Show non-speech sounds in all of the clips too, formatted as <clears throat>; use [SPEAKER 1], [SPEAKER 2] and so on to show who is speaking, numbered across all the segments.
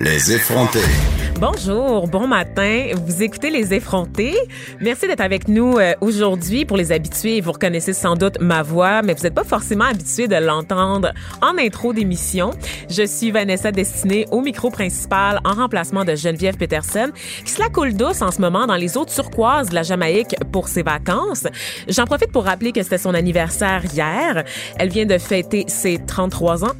[SPEAKER 1] Les effrontés.
[SPEAKER 2] Bonjour, bon matin. Vous écoutez Les Effrontés. Merci d'être avec nous euh, aujourd'hui. Pour les habitués, vous reconnaissez sans doute ma voix, mais vous n'êtes pas forcément habitué de l'entendre en intro d'émission. Je suis Vanessa Destinée au micro principal en remplacement de Geneviève Peterson, qui se la coule douce en ce moment dans les eaux turquoises de la Jamaïque pour ses vacances. J'en profite pour rappeler que c'était son anniversaire hier. Elle vient de fêter ses 33 ans.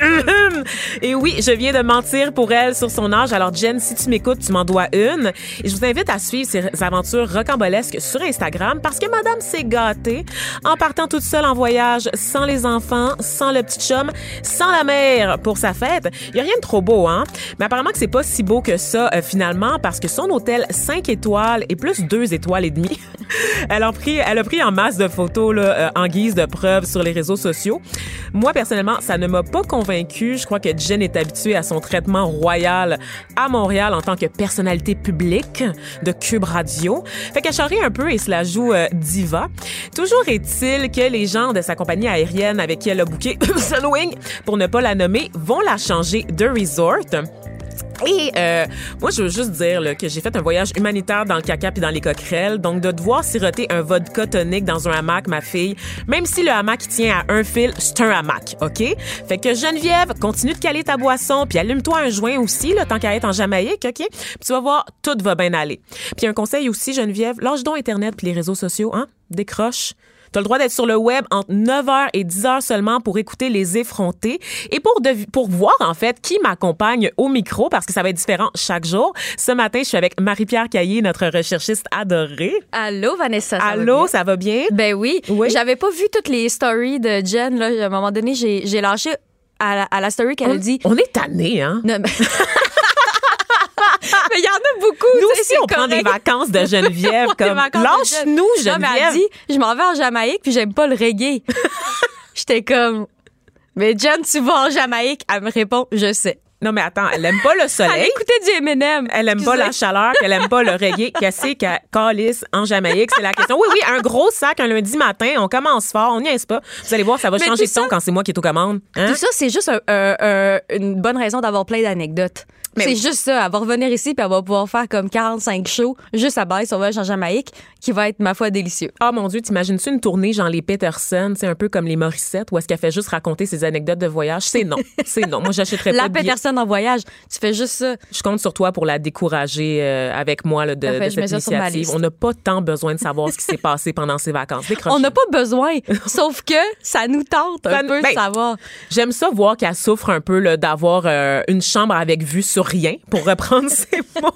[SPEAKER 2] <coughs> Et oui, je viens de mentir pour elle sur son âge. Alors, Jen, si tu m'écoutes, tu m'en dois une. Et je vous invite à suivre ses aventures rocambolesques sur Instagram parce que madame s'est gâtée en partant toute seule en voyage, sans les enfants, sans le petit chum, sans la mère pour sa fête. Il y a rien de trop beau, hein? Mais apparemment que c'est pas si beau que ça, euh, finalement, parce que son hôtel 5 étoiles et plus 2 étoiles et demie, <laughs> elle, a pris, elle a pris en masse de photos là, euh, en guise de preuve sur les réseaux sociaux. Moi, personnellement, ça ne m'a pas convaincue. Je crois que Jen est habituée à son traitement royal à Montréal en tant que personnalité publique de Cube Radio. Fait qu'elle charrie un peu et se la joue euh, diva. Toujours est-il que les gens de sa compagnie aérienne avec qui elle a booké <laughs> Sunwing, pour ne pas la nommer, vont la changer de resort. Et euh, moi, je veux juste dire que j'ai fait un voyage humanitaire dans le caca puis dans les coquerelles. Donc, de devoir siroter un vodka tonique dans un hamac, ma fille, même si le hamac tient à un fil, c'est un hamac, OK? Fait que Geneviève, continue de caler ta boisson puis allume-toi un joint aussi, là, tant qu'à être en Jamaïque, OK? Puis tu vas voir, tout va bien aller. Puis un conseil aussi, Geneviève, lâche donc Internet puis les réseaux sociaux, hein? Décroche. Tu as le droit d'être sur le web entre 9h et 10h seulement pour écouter les effrontés et pour, dev- pour voir, en fait, qui m'accompagne au micro parce que ça va être différent chaque jour. Ce matin, je suis avec Marie-Pierre Caillé, notre recherchiste adorée.
[SPEAKER 3] Allô, Vanessa. ça
[SPEAKER 2] Allô, ça va bien?
[SPEAKER 3] Ben oui.
[SPEAKER 2] Oui.
[SPEAKER 3] J'avais pas vu toutes les stories de Jen. Là. À un moment donné, j'ai lâché à la, à la story qu'elle dit.
[SPEAKER 2] on est tannés, hein?
[SPEAKER 3] Non, mais... <laughs> mais il y en a beaucoup.
[SPEAKER 2] Nous aussi, on prend des vacances de Geneviève. <laughs> Comme, lâche-nous,
[SPEAKER 3] Non, mais elle
[SPEAKER 2] Geneviève.
[SPEAKER 3] dit, je m'en vais en Jamaïque puis j'aime pas le reggae. <laughs> J'étais comme, mais Jen, tu vas en Jamaïque? Elle me répond, je sais.
[SPEAKER 2] Non, mais attends, elle aime pas le <laughs>
[SPEAKER 3] Elle
[SPEAKER 2] soleil.
[SPEAKER 3] écoutait du Eminem.
[SPEAKER 2] Elle aime pas la chaleur, elle aime pas le reggae. <laughs> Qu'est-ce qu'elle calisse en Jamaïque? C'est la question. Oui, oui, un gros sac un lundi matin. On commence fort. On n'y est pas. Vous allez voir, ça va
[SPEAKER 3] Mais
[SPEAKER 2] changer de ton
[SPEAKER 3] ça-
[SPEAKER 2] quand c'est moi qui est aux commandes. Hein?
[SPEAKER 3] Tout ça, c'est juste un- un- un- une bonne raison d'avoir plein d'anecdotes. C'est
[SPEAKER 2] oui.
[SPEAKER 3] juste ça. Elle va revenir ici puis elle va pouvoir faire comme 45 shows juste à base son voyage en Jamaïque qui va être, ma foi, délicieux.
[SPEAKER 2] Ah mon Dieu, t'imagines-tu une tournée genre les Peterson, c'est un peu comme les Morissette, où est-ce qu'elle fait juste raconter ses anecdotes de voyage? C'est non. <laughs> C'est non. Moi, j'achèterais pas de billets.
[SPEAKER 3] En voyage, tu fais juste ça.
[SPEAKER 2] Je compte sur toi pour la décourager euh, avec moi là, de,
[SPEAKER 3] Parfait,
[SPEAKER 2] de cette initiative. On n'a pas tant besoin de savoir ce qui s'est <laughs> passé pendant ses vacances. Décroche.
[SPEAKER 3] On n'a pas besoin, <laughs> sauf que ça nous tente un
[SPEAKER 2] Ça-
[SPEAKER 3] peu
[SPEAKER 2] ben,
[SPEAKER 3] de savoir.
[SPEAKER 2] J'aime ça voir qu'elle souffre un peu d'avoir euh, une chambre avec vue sur rien, pour reprendre <laughs> ses mots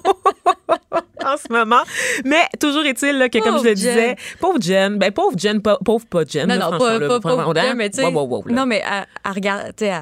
[SPEAKER 2] en ce moment. Mais toujours est-il que, comme je le disais, pauvre Jen, ben pauvre Jen, pa- pauvre pas Jen.
[SPEAKER 3] Non,
[SPEAKER 2] là,
[SPEAKER 3] non,
[SPEAKER 2] franchement,
[SPEAKER 3] pas,
[SPEAKER 2] hein?
[SPEAKER 3] mais tu sais.
[SPEAKER 2] Wow, wow, wow, là.
[SPEAKER 3] non, mais elle, elle regarde, tu sais, elle,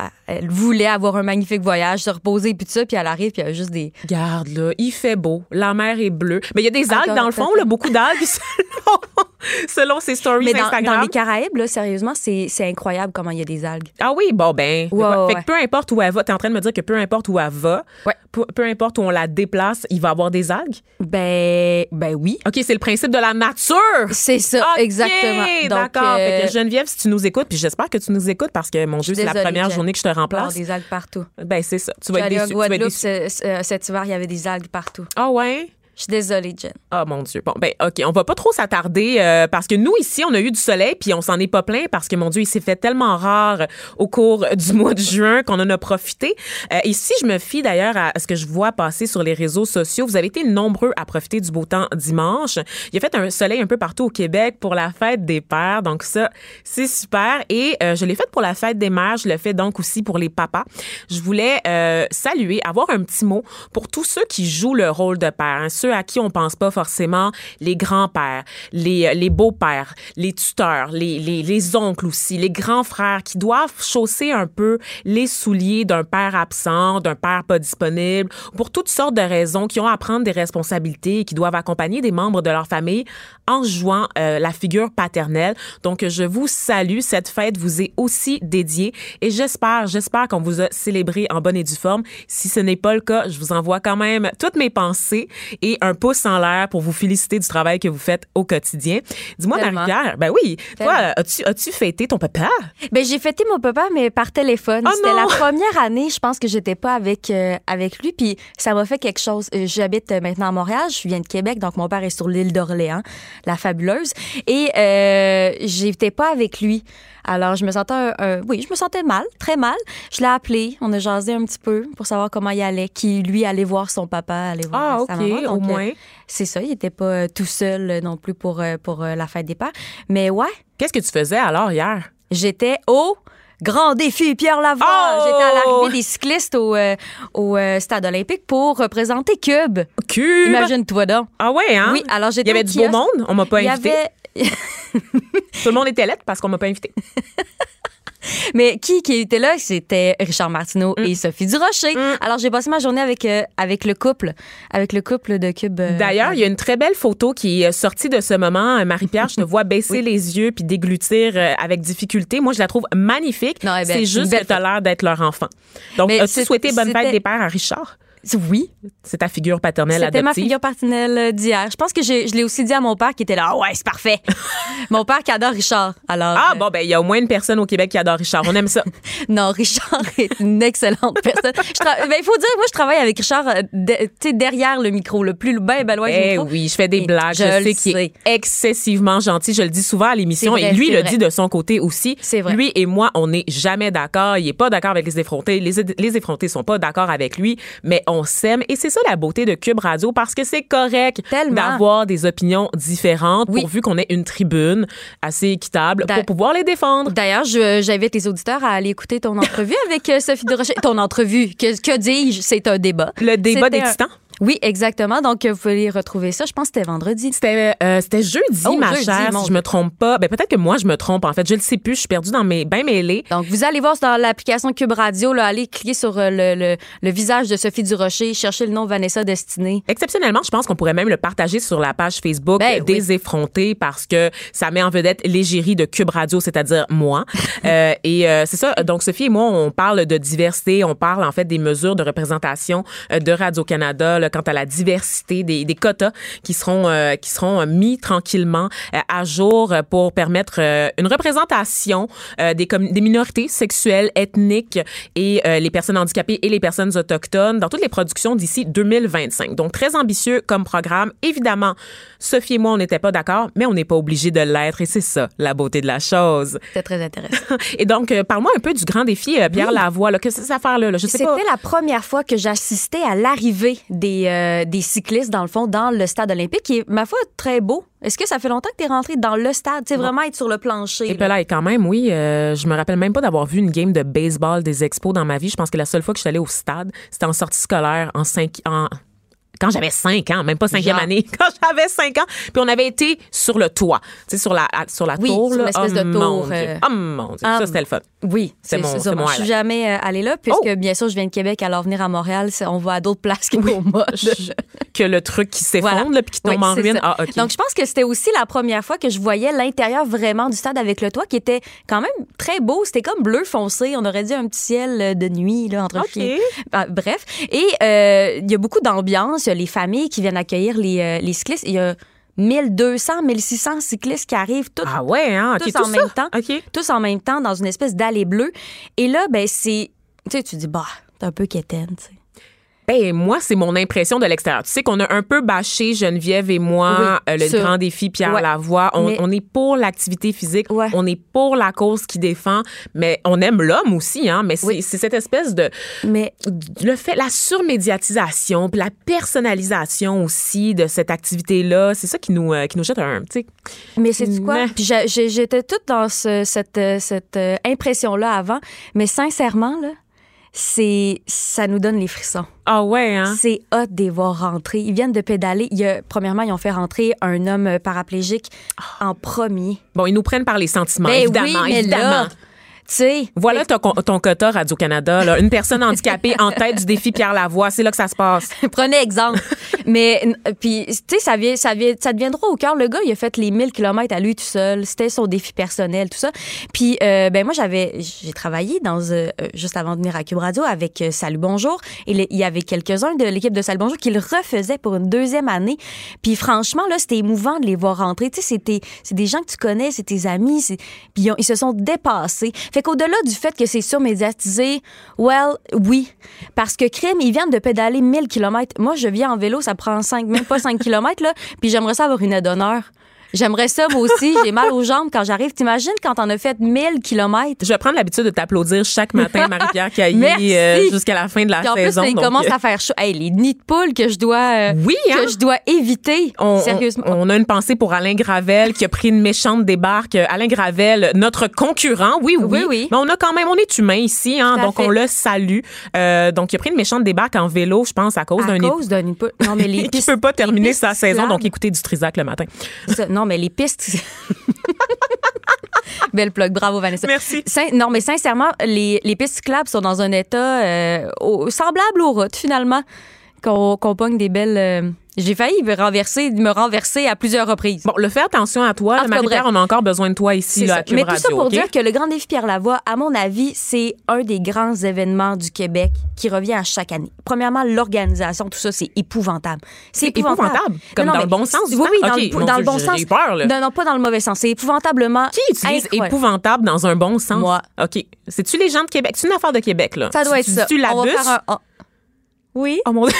[SPEAKER 3] elle- elle voulait avoir un magnifique voyage, se reposer, puis tout ça, puis elle arrive, puis il y a juste des.
[SPEAKER 2] Regarde, là, il fait beau, la mer est bleue. Mais il y a des algues dans le fond, là, beaucoup d'algues <laughs> selon, selon ses stories
[SPEAKER 3] Mais dans,
[SPEAKER 2] Instagram.
[SPEAKER 3] dans les Caraïbes, là, sérieusement, c'est incroyable comment il y a des algues.
[SPEAKER 2] Ah oui, bon ben.
[SPEAKER 3] Ouais,
[SPEAKER 2] fait
[SPEAKER 3] ouais,
[SPEAKER 2] que peu importe où elle va, t'es en train de me dire que peu importe où elle va,
[SPEAKER 3] Ouais.
[SPEAKER 2] peu, peu importe où on la déplace, il va avoir des algues?
[SPEAKER 3] Ben, ben oui.
[SPEAKER 2] OK, c'est le principe de la nature.
[SPEAKER 3] C'est ça, exactement.
[SPEAKER 2] D'accord.
[SPEAKER 3] euh,
[SPEAKER 2] Geneviève, si tu nous écoutes, puis j'espère que tu nous écoutes parce que mon Dieu, c'est la première
[SPEAKER 3] Jen.
[SPEAKER 2] journée que je te
[SPEAKER 3] il avoir
[SPEAKER 2] remplace.
[SPEAKER 3] des algues partout.
[SPEAKER 2] Ben c'est ça. Tu vas être déçu. Tu vas être déçu.
[SPEAKER 3] ce- ce- cet hiver, il y avait des algues partout.
[SPEAKER 2] Ah ouais?
[SPEAKER 3] Je suis désolée, Jen.
[SPEAKER 2] Oh mon Dieu. Bon, ben, OK, on va pas trop s'attarder euh, parce que nous, ici, on a eu du soleil puis on s'en est pas plein parce que, mon Dieu, il s'est fait tellement rare au cours du <laughs> mois de juin qu'on en a profité. Euh, et si je me fie d'ailleurs à ce que je vois passer sur les réseaux sociaux, vous avez été nombreux à profiter du beau temps dimanche. Il a fait un soleil un peu partout au Québec pour la fête des pères. Donc, ça, c'est super. Et euh, je l'ai fait pour la fête des mères. Je le fais donc aussi pour les papas. Je voulais euh, saluer, avoir un petit mot pour tous ceux qui jouent le rôle de père. hein, ceux à qui on pense pas forcément, les grands-pères, les, euh, les beaux-pères, les tuteurs, les, les, les oncles aussi, les grands frères qui doivent chausser un peu les souliers d'un père absent, d'un père pas disponible, pour toutes sortes de raisons, qui ont à prendre des responsabilités et qui doivent accompagner des membres de leur famille en jouant euh, la figure paternelle. Donc, je vous salue. Cette fête vous est aussi dédiée et j'espère, j'espère qu'on vous a célébré en bonne et due forme. Si ce n'est pas le cas, je vous envoie quand même toutes mes pensées et un pouce en l'air pour vous féliciter du travail que vous faites au quotidien. Dis-moi. Marie-Pierre, ben oui, toi, as-tu as-tu fêté ton papa?
[SPEAKER 3] Ben j'ai fêté mon papa mais par téléphone.
[SPEAKER 2] Oh
[SPEAKER 3] C'était la première année, je pense que j'étais pas avec euh, avec lui puis ça m'a fait quelque chose. Euh, J'habite euh, maintenant à Montréal, je viens de Québec donc mon père est sur l'île d'Orléans, la fabuleuse et euh, j'étais pas avec lui. Alors je me sentais un- un- oui, je me sentais mal, très mal. Je l'ai appelé, on a jasé un petit peu pour savoir comment il allait, qui lui allait voir son papa, allait voir
[SPEAKER 2] Ah,
[SPEAKER 3] sa maman.
[SPEAKER 2] au
[SPEAKER 3] Donc, euh,
[SPEAKER 2] moins.
[SPEAKER 3] c'est ça, il était pas euh, tout seul euh, non plus pour pour la fête des pères. Mais ouais,
[SPEAKER 2] Qu'est-ce que tu faisais alors hier?
[SPEAKER 3] J'étais au Grand défi Pierre Lavoie.
[SPEAKER 2] Oh!
[SPEAKER 3] J'étais à l'arrivée des cyclistes au, euh, au euh, stade olympique pour représenter Cube.
[SPEAKER 2] Cube!
[SPEAKER 3] Imagine-toi donc.
[SPEAKER 2] Ah ouais, hein?
[SPEAKER 3] Oui, alors
[SPEAKER 2] Il
[SPEAKER 3] j'étais
[SPEAKER 2] y avait du beau monde, on m'a pas
[SPEAKER 3] Il y
[SPEAKER 2] invité.
[SPEAKER 3] avait <laughs>
[SPEAKER 2] Tout le monde était lettre parce qu'on m'a pas invité. <laughs>
[SPEAKER 3] mais qui qui était là C'était Richard Martineau
[SPEAKER 2] Mm.
[SPEAKER 3] et Sophie Durocher. Alors j'ai passé ma journée avec euh, avec le couple, avec le couple de Cube. euh,
[SPEAKER 2] D'ailleurs, il y a une très belle photo qui est sortie de ce moment. Euh, Marie-Pierre, je te vois baisser <laughs> les yeux puis déglutir euh, avec difficulté. Moi, je la trouve magnifique. C'est juste que tu as l'air d'être leur enfant. Donc, as-tu souhaité bonne fête des pères à Richard?
[SPEAKER 3] Oui,
[SPEAKER 2] C'est ta figure paternelle
[SPEAKER 3] c'était ma
[SPEAKER 2] adoptive.
[SPEAKER 3] figure partenaire euh, d'hier. Je pense que je l'ai aussi dit à mon père qui était là. Ah ouais, c'est parfait. <laughs> mon père qui adore Richard. Alors
[SPEAKER 2] Ah
[SPEAKER 3] euh,
[SPEAKER 2] bon, ben il y a au moins une personne au Québec qui adore Richard. On aime ça. <laughs>
[SPEAKER 3] Non, Richard est une excellente personne. Tra- ben, il faut dire, moi, je travaille avec Richard euh, de- derrière le micro, le plus ben, ben loin du
[SPEAKER 2] Eh
[SPEAKER 3] micro.
[SPEAKER 2] oui, je fais des blagues. Je,
[SPEAKER 3] je
[SPEAKER 2] sais qu'il est excessivement gentil. Je le dis souvent à l'émission. Et lui, le dit de son côté aussi.
[SPEAKER 3] C'est vrai.
[SPEAKER 2] Lui et moi, on n'est jamais d'accord. Il est pas d'accord avec les effrontés. Les, les effrontés sont pas d'accord avec lui, mais on s'aime. Et c'est ça la beauté de Cube Radio parce que c'est correct d'avoir des opinions différentes
[SPEAKER 3] Oui.
[SPEAKER 2] pourvu qu'on ait une tribune assez équitable pour pouvoir les défendre.
[SPEAKER 3] D'ailleurs, je- j'invite les auditeurs à aller écouter ton entrevue avec euh, Sophie Durocher. Ton entrevue, que, que dis-je? C'est un débat.
[SPEAKER 2] Le débat titans.
[SPEAKER 3] Oui, exactement. Donc, vous pouvez retrouver ça. Je pense que c'était vendredi.
[SPEAKER 2] C'était euh, c'était jeudi,
[SPEAKER 3] Oh,
[SPEAKER 2] ma
[SPEAKER 3] jeudi,
[SPEAKER 2] chère,
[SPEAKER 3] mon
[SPEAKER 2] si je me trompe pas. Ben peut-être que moi je me trompe en fait, je le sais plus, je suis perdue dans mes bains mêlés.
[SPEAKER 3] Donc, vous allez voir dans l'application Cube Radio, là, allez cliquer sur euh, le, le- le visage de Sophie Durocher, cherchez le nom Vanessa Destinée.
[SPEAKER 2] Exceptionnellement, je pense qu'on pourrait même le partager sur la page Facebook
[SPEAKER 3] Ben
[SPEAKER 2] des
[SPEAKER 3] oui.
[SPEAKER 2] effrontés parce que ça met en vedette l'égérie de Cube Radio, c'est-à-dire moi. <laughs> Euh, et euh, c'est ça. Donc Sophie et moi, on parle de diversité, on parle en fait des mesures de représentation euh, de Radio Canada là, quant à la diversité des, des quotas qui seront euh, qui seront euh, mis tranquillement euh, à jour pour permettre euh, une représentation des des minorités sexuelles, ethniques et les personnes handicapées et les personnes autochtones dans toutes les productions d'ici 2025. Donc très ambitieux comme programme. Évidemment, Sophie et moi on n'était pas d'accord, mais on n'est pas obligé de l'être et c'est ça la beauté de la chose.
[SPEAKER 3] C'était très intéressant. <laughs>
[SPEAKER 2] Et donc parle-moi un peu du grand défi Pierre Lavoie là, que c'est cette affaire là, là? je sais
[SPEAKER 3] C'était la première fois que j'assistais à l'arrivée des, euh, des cyclistes, dans le fond, dans le stade olympique, qui est, ma foi, très beau. Est-ce que ça fait longtemps que tu es rentré dans le stade? Tu sais, vraiment être sur le plancher.
[SPEAKER 2] Et
[SPEAKER 3] là.
[SPEAKER 2] là, et quand même, oui, euh, je me rappelle même pas d'avoir vu une game de baseball des expos dans ma vie. Je pense que la seule fois que je suis allée au stade, c'était en sortie scolaire en cinq en quand j'avais 5 ans, même pas cinquième
[SPEAKER 3] Genre.
[SPEAKER 2] année, <laughs> quand j'avais 5 ans, puis on avait été sur le toit, tu sais sur la sur la
[SPEAKER 3] Oui,
[SPEAKER 2] tour
[SPEAKER 3] sur l'espèce
[SPEAKER 2] oh,
[SPEAKER 3] de
[SPEAKER 2] mon
[SPEAKER 3] tour,
[SPEAKER 2] Dieu.
[SPEAKER 3] euh,
[SPEAKER 2] Oh mon dieu,
[SPEAKER 3] ah,
[SPEAKER 2] ça c'était le fun.
[SPEAKER 3] Oui,
[SPEAKER 2] C'est mon-
[SPEAKER 3] ça.
[SPEAKER 2] mon
[SPEAKER 3] Je suis jamais euh, allée là, puisque
[SPEAKER 2] Oh!
[SPEAKER 3] bien sûr, je viens de Québec, alors venir à Montréal, on va à d'autres places qu'au mode.
[SPEAKER 2] Que le truc qui s'effondre
[SPEAKER 3] Voilà.
[SPEAKER 2] là, puis qui tombe
[SPEAKER 3] Oui,
[SPEAKER 2] en ruine. Ah OK.
[SPEAKER 3] Donc, je pense que c'était aussi la première fois que je voyais l'intérieur vraiment du stade avec le toit qui était quand même très beau. C'était comme bleu foncé. On aurait dit un petit ciel euh, de nuit là, entre
[SPEAKER 2] OK.
[SPEAKER 3] chiens. Ah, bref. Et euh, il y a beaucoup d'ambiance. Les familles qui viennent accueillir les, euh, les cyclistes. Il y a 1200, 1600 cyclistes qui arrivent tous,
[SPEAKER 2] ah ouais hein,
[SPEAKER 3] tous en
[SPEAKER 2] ça.
[SPEAKER 3] même temps.
[SPEAKER 2] OK.
[SPEAKER 3] tous en même temps dans une espèce d'allée bleue. Et là, ben c'est... Tu sais, tu dis, bah, t'es un peu quétaine, tu sais.
[SPEAKER 2] Ben, moi, c'est mon impression de l'extérieur. Tu sais qu'on a un peu bâché Geneviève et moi,
[SPEAKER 3] Oui,
[SPEAKER 2] euh, le grand défi Pierre
[SPEAKER 3] Ouais.
[SPEAKER 2] Lavoie. On,
[SPEAKER 3] Mais-
[SPEAKER 2] on est pour l'activité physique,
[SPEAKER 3] Ouais.
[SPEAKER 2] on est pour la cause qui défend, mais on aime l'homme aussi, hein. Mais c'est
[SPEAKER 3] Oui.
[SPEAKER 2] cette espèce de
[SPEAKER 3] Mais
[SPEAKER 2] le fait, la surmédiatisation, puis la personnalisation aussi de cette activité-là, c'est ça qui nous euh, qui nous jette un, sais.
[SPEAKER 3] Mais c'est quoi?
[SPEAKER 2] Mais-
[SPEAKER 3] Puis j'étais toute dans ce- cette, euh, cette impression-là avant. Mais sincèrement, là, c'est ça nous donne les frissons.
[SPEAKER 2] Ah ouais, hein?
[SPEAKER 3] C'est hot de les voir rentrer. Ils viennent de pédaler. Il y a, premièrement, ils ont fait rentrer un homme paraplégique en premier.
[SPEAKER 2] Bon, ils nous prennent par les sentiments,
[SPEAKER 3] Ben
[SPEAKER 2] évidemment,
[SPEAKER 3] oui, mais
[SPEAKER 2] évidemment.
[SPEAKER 3] là, sais,
[SPEAKER 2] Voilà ton, ton quota Radio-Canada, là. Une personne handicapée en tête du défi Pierre Lavoie. C'est là que ça se passe. <laughs>
[SPEAKER 3] Prenez exemple. Mais, puis, tu sais, ça, vient, ça, vient, ça devient droit au cœur. Le gars, il a fait les 1000 km à lui tout seul. C'était son défi personnel, tout ça. Puis, euh, ben, moi, j'avais, j'ai travaillé dans, euh, euh, juste avant de venir à Cube Radio avec Salut Bonjour. Et le- il y avait quelques-uns de l'équipe de Salut Bonjour qui le refaisaient pour une deuxième année. Puis, franchement, là, c'était émouvant de les voir rentrer. Tu sais, c'était, c'est des gens que tu connais, c'est tes amis. Puis, ils, ont- ils se sont dépassés. Fait qu'au-delà du fait que c'est surmédiatisé, well, oui. Parce que crime, ils viennent de pédaler 1000 km. Moi, je viens en vélo, ça prend 5, même pas 5 <laughs> km, là. Puis j'aimerais ça avoir une aide d'honneur. J'aimerais ça, moi aussi. J'ai mal aux jambes quand j'arrive. T'imagines quand on a fait 1000 km?
[SPEAKER 2] Je vais prendre l'habitude de t'applaudir chaque matin, Marie-Pierre Caillé, euh, jusqu'à la fin de la
[SPEAKER 3] Puis en plus,
[SPEAKER 2] saison.
[SPEAKER 3] là, il
[SPEAKER 2] donc,
[SPEAKER 3] commence
[SPEAKER 2] euh,
[SPEAKER 3] à faire chaud. Hey, les nids de poules que je dois, euh,
[SPEAKER 2] Oui, hein?
[SPEAKER 3] que je dois éviter.
[SPEAKER 2] on,
[SPEAKER 3] Sérieusement.
[SPEAKER 2] on, on a une pensée pour Alain Gravel qui a pris une méchante débarque. Euh, Alain Gravel, notre concurrent, oui, oui.
[SPEAKER 3] Oui, oui.
[SPEAKER 2] Mais on a quand même, on est humain ici, hein, donc
[SPEAKER 3] fait.
[SPEAKER 2] on le salue. Euh, donc il a pris une méchante débarque en vélo, je pense, à cause d'un
[SPEAKER 3] nid de poule. Non, mais les <laughs>
[SPEAKER 2] qui
[SPEAKER 3] pistes.
[SPEAKER 2] peut pas terminer sa saison, donc écoutez du Trisac le matin.
[SPEAKER 3] Non, mais les pistes. <laughs> Belle plug, bravo Vanessa.
[SPEAKER 2] Merci.
[SPEAKER 3] Sin- non, mais sincèrement, les, les pistes cyclables sont dans un état euh, au- semblable aux routes, finalement, qu'on qu'on pogne des belles. euh, J'ai failli me renverser, me renverser à plusieurs reprises.
[SPEAKER 2] Bon, le fais attention à toi, Marie-Pierre,
[SPEAKER 3] bref.
[SPEAKER 2] on a encore besoin de toi ici,
[SPEAKER 3] C'est
[SPEAKER 2] là, à Cube
[SPEAKER 3] Mais tout ça pour dire que le Grand Défi Pierre Lavoie, à mon avis, c'est un des grands événements du Québec qui revient à chaque année. Premièrement, l'organisation, tout ça, c'est épouvantable. C'est
[SPEAKER 2] C'est épouvantable, comme
[SPEAKER 3] Non,
[SPEAKER 2] dans
[SPEAKER 3] mais-
[SPEAKER 2] le bon sens
[SPEAKER 3] Oui, oui,
[SPEAKER 2] terme?
[SPEAKER 3] dans, le, dans
[SPEAKER 2] Dieu,
[SPEAKER 3] le bon
[SPEAKER 2] j'ai
[SPEAKER 3] sens.
[SPEAKER 2] peur, là.
[SPEAKER 3] Non, non, pas dans le mauvais sens. C'est épouvantablement.
[SPEAKER 2] Qui utilise
[SPEAKER 3] incroyable.
[SPEAKER 2] épouvantable dans un bon sens?
[SPEAKER 3] Moi.
[SPEAKER 2] OK. C'est-tu les gens de Québec? C'est une affaire de Québec, là.
[SPEAKER 3] Ça doit
[SPEAKER 2] Tu-
[SPEAKER 3] être ça.
[SPEAKER 2] Tu la
[SPEAKER 3] On va faire un-. Oui.
[SPEAKER 2] Oh mon <laughs> Dieu.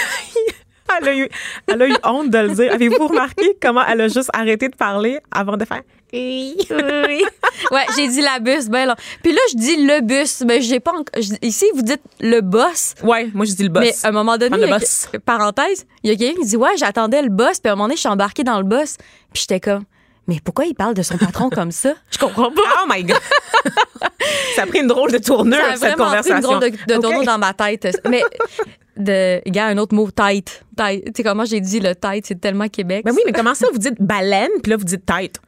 [SPEAKER 2] Elle a, eu, elle a eu honte de le dire. Avez-vous remarqué comment elle a juste arrêté de parler avant de faire oui?
[SPEAKER 3] Oui. Ouais, j'ai dit la bus, ben là. Puis là, je dis le bus, mais j'ai pas. enc- je- Ici, vous dites le boss.
[SPEAKER 2] Ouais, moi je dis le boss.
[SPEAKER 3] Mais à un moment donné,
[SPEAKER 2] le
[SPEAKER 3] a
[SPEAKER 2] boss.
[SPEAKER 3] parenthèse, il y a quelqu'un qui dit Ouais, j'attendais le boss, puis à un moment donné, je suis embarquée dans le boss, puis j'étais comme Mais pourquoi il parle de son patron <laughs> comme ça? Je comprends pas.
[SPEAKER 2] Oh my God! <laughs> ça a pris une drôle de tournure,
[SPEAKER 3] Ça a
[SPEAKER 2] cette
[SPEAKER 3] vraiment pris
[SPEAKER 2] conversation.
[SPEAKER 3] une drôle de, de tournure dans ma tête. Mais, de, il y a un autre mot, tête. Tête. Tu sais comment j'ai dit le tête, c'est tellement Québec.
[SPEAKER 2] Ben oui, mais comment ça, vous dites baleine, puis là, vous dites tête?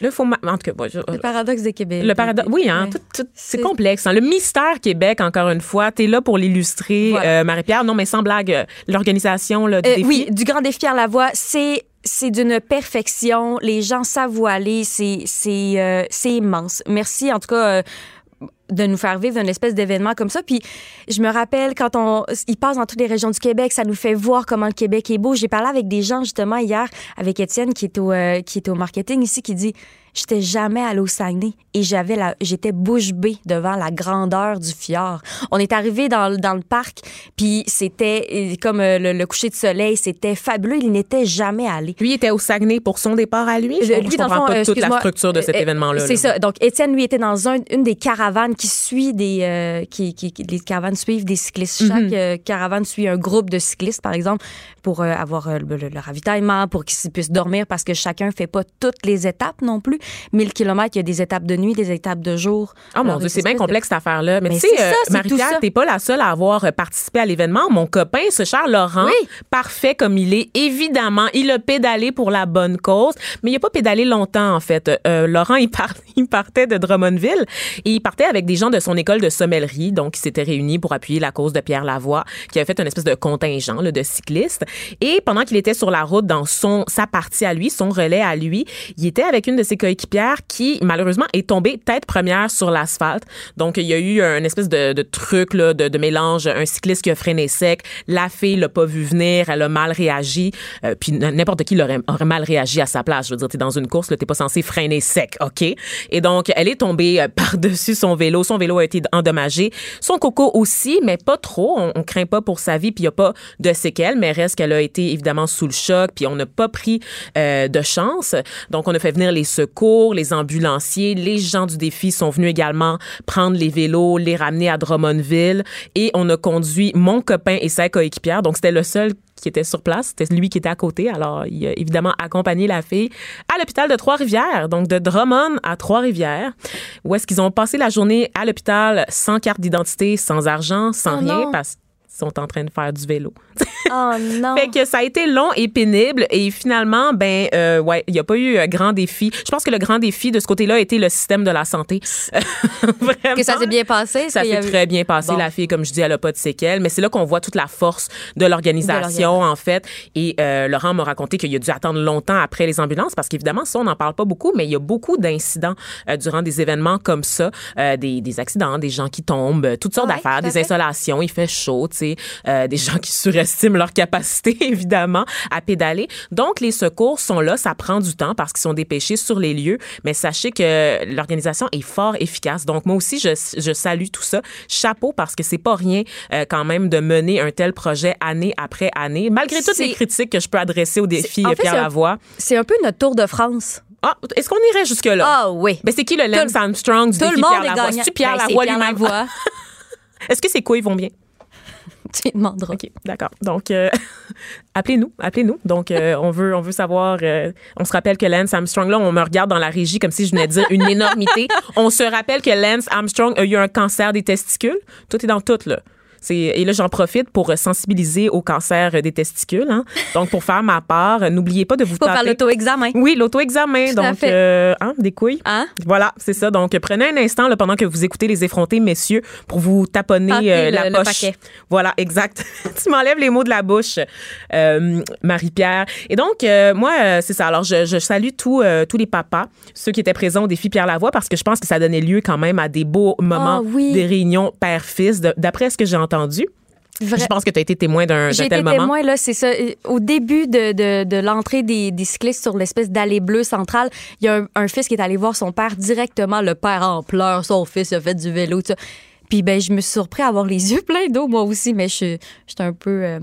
[SPEAKER 2] Là, il faut. ma- En tout cas, bon, je-
[SPEAKER 3] Le paradoxe de Québec.
[SPEAKER 2] Le paradoxe. Oui, hein,
[SPEAKER 3] Ouais.
[SPEAKER 2] tout- tout- c'est complexe. hein. Le mystère Québec, encore une fois, t'es là pour l'illustrer,
[SPEAKER 3] Voilà.
[SPEAKER 2] euh, Marie-Pierre. Non, mais sans blague, euh, l'organisation là, du
[SPEAKER 3] Euh,
[SPEAKER 2] défi.
[SPEAKER 3] oui, du Grand Défi Pierre Lavoie, c'est c'est d'une perfection. Les gens savent où aller. C'est c'est euh, c'est immense. Merci en tout cas. De nous faire vivre une espèce d'événement comme ça. Puis je me rappelle quand on, il passe dans toutes les régions du Québec, ça nous fait voir comment le Québec est beau. J'ai parlé avec des gens justement hier, avec Étienne qui est au, euh, qui est au marketing ici, qui dit, j'étais jamais allée au Saguenay et j'avais la, j'étais bouche bée devant la grandeur du fjord. On est arrivé dans, le- dans le parc, puis c'était euh, comme euh, le, le coucher de soleil, c'était fabuleux. Il n'était jamais allé.
[SPEAKER 2] Lui était au Saguenay pour son départ à lui. Je, je
[SPEAKER 3] lui, dans le
[SPEAKER 2] comprends
[SPEAKER 3] fond,
[SPEAKER 2] pas toute la structure de cet événement-là.
[SPEAKER 3] C'est
[SPEAKER 2] là?
[SPEAKER 3] ça. Donc, Étienne, lui, était dans un- une des caravanes qui suit des. euh, qui, les caravanes suivent des cyclistes.
[SPEAKER 2] Mhm.
[SPEAKER 3] Chaque euh, caravane suit un groupe de cyclistes, par exemple, pour euh, avoir euh, le, le- le ravitaillement, pour qu'ils puissent dormir, parce que chacun fait pas toutes les étapes non plus. 1000 km, il y a des étapes de nuit, des étapes de jour.
[SPEAKER 2] Oh mon Dieu, c'est bien
[SPEAKER 3] espèce de-
[SPEAKER 2] complexe cette affaire-là. Mais,
[SPEAKER 3] Mais
[SPEAKER 2] tu sais, Marie-Pierre, t'es pas la seule à avoir participé à l'événement. Mon copain, ce cher Laurent,
[SPEAKER 3] Oui.
[SPEAKER 2] parfait comme il est, évidemment, il a pédalé pour la bonne cause, mais il a pas pédalé longtemps en fait. Euh, Laurent, il, part- <laughs> il partait de Drummondville et il partait avec des gens de son école de sommellerie, donc ils s'étaient réunis pour appuyer la cause de Pierre Lavoie, qui avait fait une espèce de contingent là, de cyclistes. Et pendant qu'il était sur la route dans son sa partie à lui, son relais à lui, il était avec une de ses coéquipière qui, malheureusement, est tombée tête première sur l'asphalte. Donc, il y a eu un espèce de, truc là, de, mélange. Un cycliste qui a freiné sec. La fille l'a pas vu venir. Elle a mal réagi. Euh, puis n'importe qui aurait, mal réagi à sa place. Je veux dire, t'es dans une course, t'es pas censé freiner sec, OK? Et donc, elle est tombée euh, <laughs> par-dessus son vélo. Son vélo a été endommagé. Son coco aussi, mais pas trop. On, on craint pas pour sa vie. Puis il y a pas de séquelles, mais reste qu'elle a été évidemment sous le choc. Puis on n'a pas pris euh, de chance. Donc, on a fait venir les secours, les ambulanciers. Les gens du défi sont venus également prendre les vélos, les ramener à Drummondville. Et on a conduit mon copain et sa coéquipière. Donc, c'était le seul qui était sur place. C'était lui qui était à côté. Alors, il a évidemment accompagné la fille à l'hôpital de Trois-Rivières, donc de Drummond à Trois-Rivières, où est-ce qu'ils ont passé la journée à l'hôpital sans carte d'identité, sans argent, sans
[SPEAKER 3] Oh
[SPEAKER 2] rien,
[SPEAKER 3] non.
[SPEAKER 2] parce qu'ils sont en train de faire du vélo. <laughs>
[SPEAKER 3] Oh non.
[SPEAKER 2] Fait que ça a été long et pénible et finalement, ben, euh, ouais, il n'y a pas eu un grand défi. Je pense que le grand défi de ce côté-là a été le système de la santé. <laughs> Vraiment.
[SPEAKER 3] que ça s'est bien passé.
[SPEAKER 2] Ça s'est
[SPEAKER 3] eu-
[SPEAKER 2] très bien passé.
[SPEAKER 3] Bon.
[SPEAKER 2] La fille, comme je dis, elle a pas de séquelles. Mais c'est là qu'on voit toute la force de l'organisation, en fait. Et euh, Laurent m'a raconté qu'il a dû attendre longtemps après les ambulances parce qu'évidemment, ça, on n'en parle pas beaucoup, mais il y a beaucoup d'incidents euh, durant des événements comme ça, euh, des, des accidents, des gens qui tombent, euh, toutes sortes
[SPEAKER 3] Ouais,
[SPEAKER 2] d'affaires, des
[SPEAKER 3] fait.
[SPEAKER 2] insolations, il fait chaud, tu sais, euh, des gens qui <laughs> surestiment leur capacité, <laughs> évidemment, à pédaler. Donc, les secours sont là, ça prend du temps parce qu'ils sont dépêchés sur les lieux, mais sachez que l'organisation est fort efficace. Donc, moi aussi, je, je salue tout ça. Chapeau parce que c'est pas rien euh, quand même de mener un tel projet année après année, malgré toutes les critiques que je peux adresser au défi
[SPEAKER 3] en
[SPEAKER 2] euh,
[SPEAKER 3] fait,
[SPEAKER 2] Pierre Lavoie.
[SPEAKER 3] C'est un peu notre tour de France.
[SPEAKER 2] Ah, est-ce qu'on irait jusque-là?
[SPEAKER 3] Ah oui.
[SPEAKER 2] Ben, c'est qui le Lance Armstrong du
[SPEAKER 3] Tout
[SPEAKER 2] défi
[SPEAKER 3] le monde
[SPEAKER 2] Pierre Lavoie? C'est-tu Pierre
[SPEAKER 3] Ben,
[SPEAKER 2] Lavoie lui-même? <laughs> Est-ce que ses couilles vont bien? <laughs>
[SPEAKER 3] tu demanderas.
[SPEAKER 2] OK, d'accord. Donc, euh, <laughs> appelez-nous, appelez-nous. Donc, euh, on veut, on veut savoir. euh, on se rappelle que Lance Armstrong, là, on me regarde dans la régie comme si je venais de dire une énormité. <laughs> On se rappelle que Lance Armstrong a eu un cancer des testicules. Tout est dans tout, là. Et là, j'en profite pour sensibiliser au cancer des testicules. hein. Donc, pour faire ma part, euh, n'oubliez pas de vous
[SPEAKER 3] Faut faire l'auto-examen.
[SPEAKER 2] Oui, l'auto-examen. Donc,
[SPEAKER 3] fait.
[SPEAKER 2] euh, hein, des couilles.
[SPEAKER 3] Hein?
[SPEAKER 2] Voilà, c'est ça. Donc, prenez un instant là, pendant que vous écoutez les effrontés, messieurs, pour vous taponner euh, la
[SPEAKER 3] le
[SPEAKER 2] poche.
[SPEAKER 3] paquet.
[SPEAKER 2] Voilà, exact. <laughs> tu m'enlèves les mots de la bouche, euh, Marie-Pierre. Et donc, euh, moi, euh, c'est ça. Alors, je, je salue tous euh, tous les papas, ceux qui étaient présents au défi Pierre Lavoie, parce que je pense que ça donnait lieu quand même à des beaux moments,
[SPEAKER 3] Ah oui.
[SPEAKER 2] des réunions père-fils, d'après ce que j'ai entendu.
[SPEAKER 3] Vrai-
[SPEAKER 2] Je pense que tu as été témoin d'un tel
[SPEAKER 3] été
[SPEAKER 2] moment.
[SPEAKER 3] témoin, là, c'est ça. Au début de, de, de l'entrée des, des cyclistes sur l'espèce d'allée bleue centrale, il y a un, un fils qui est allé voir son père directement. Le père en pleurs, son fils a fait du vélo, tout ça. Puis ben, je me suis surpris à avoir les <laughs> yeux pleins d'eau, moi aussi, mais je suis j'étais un peu... euh,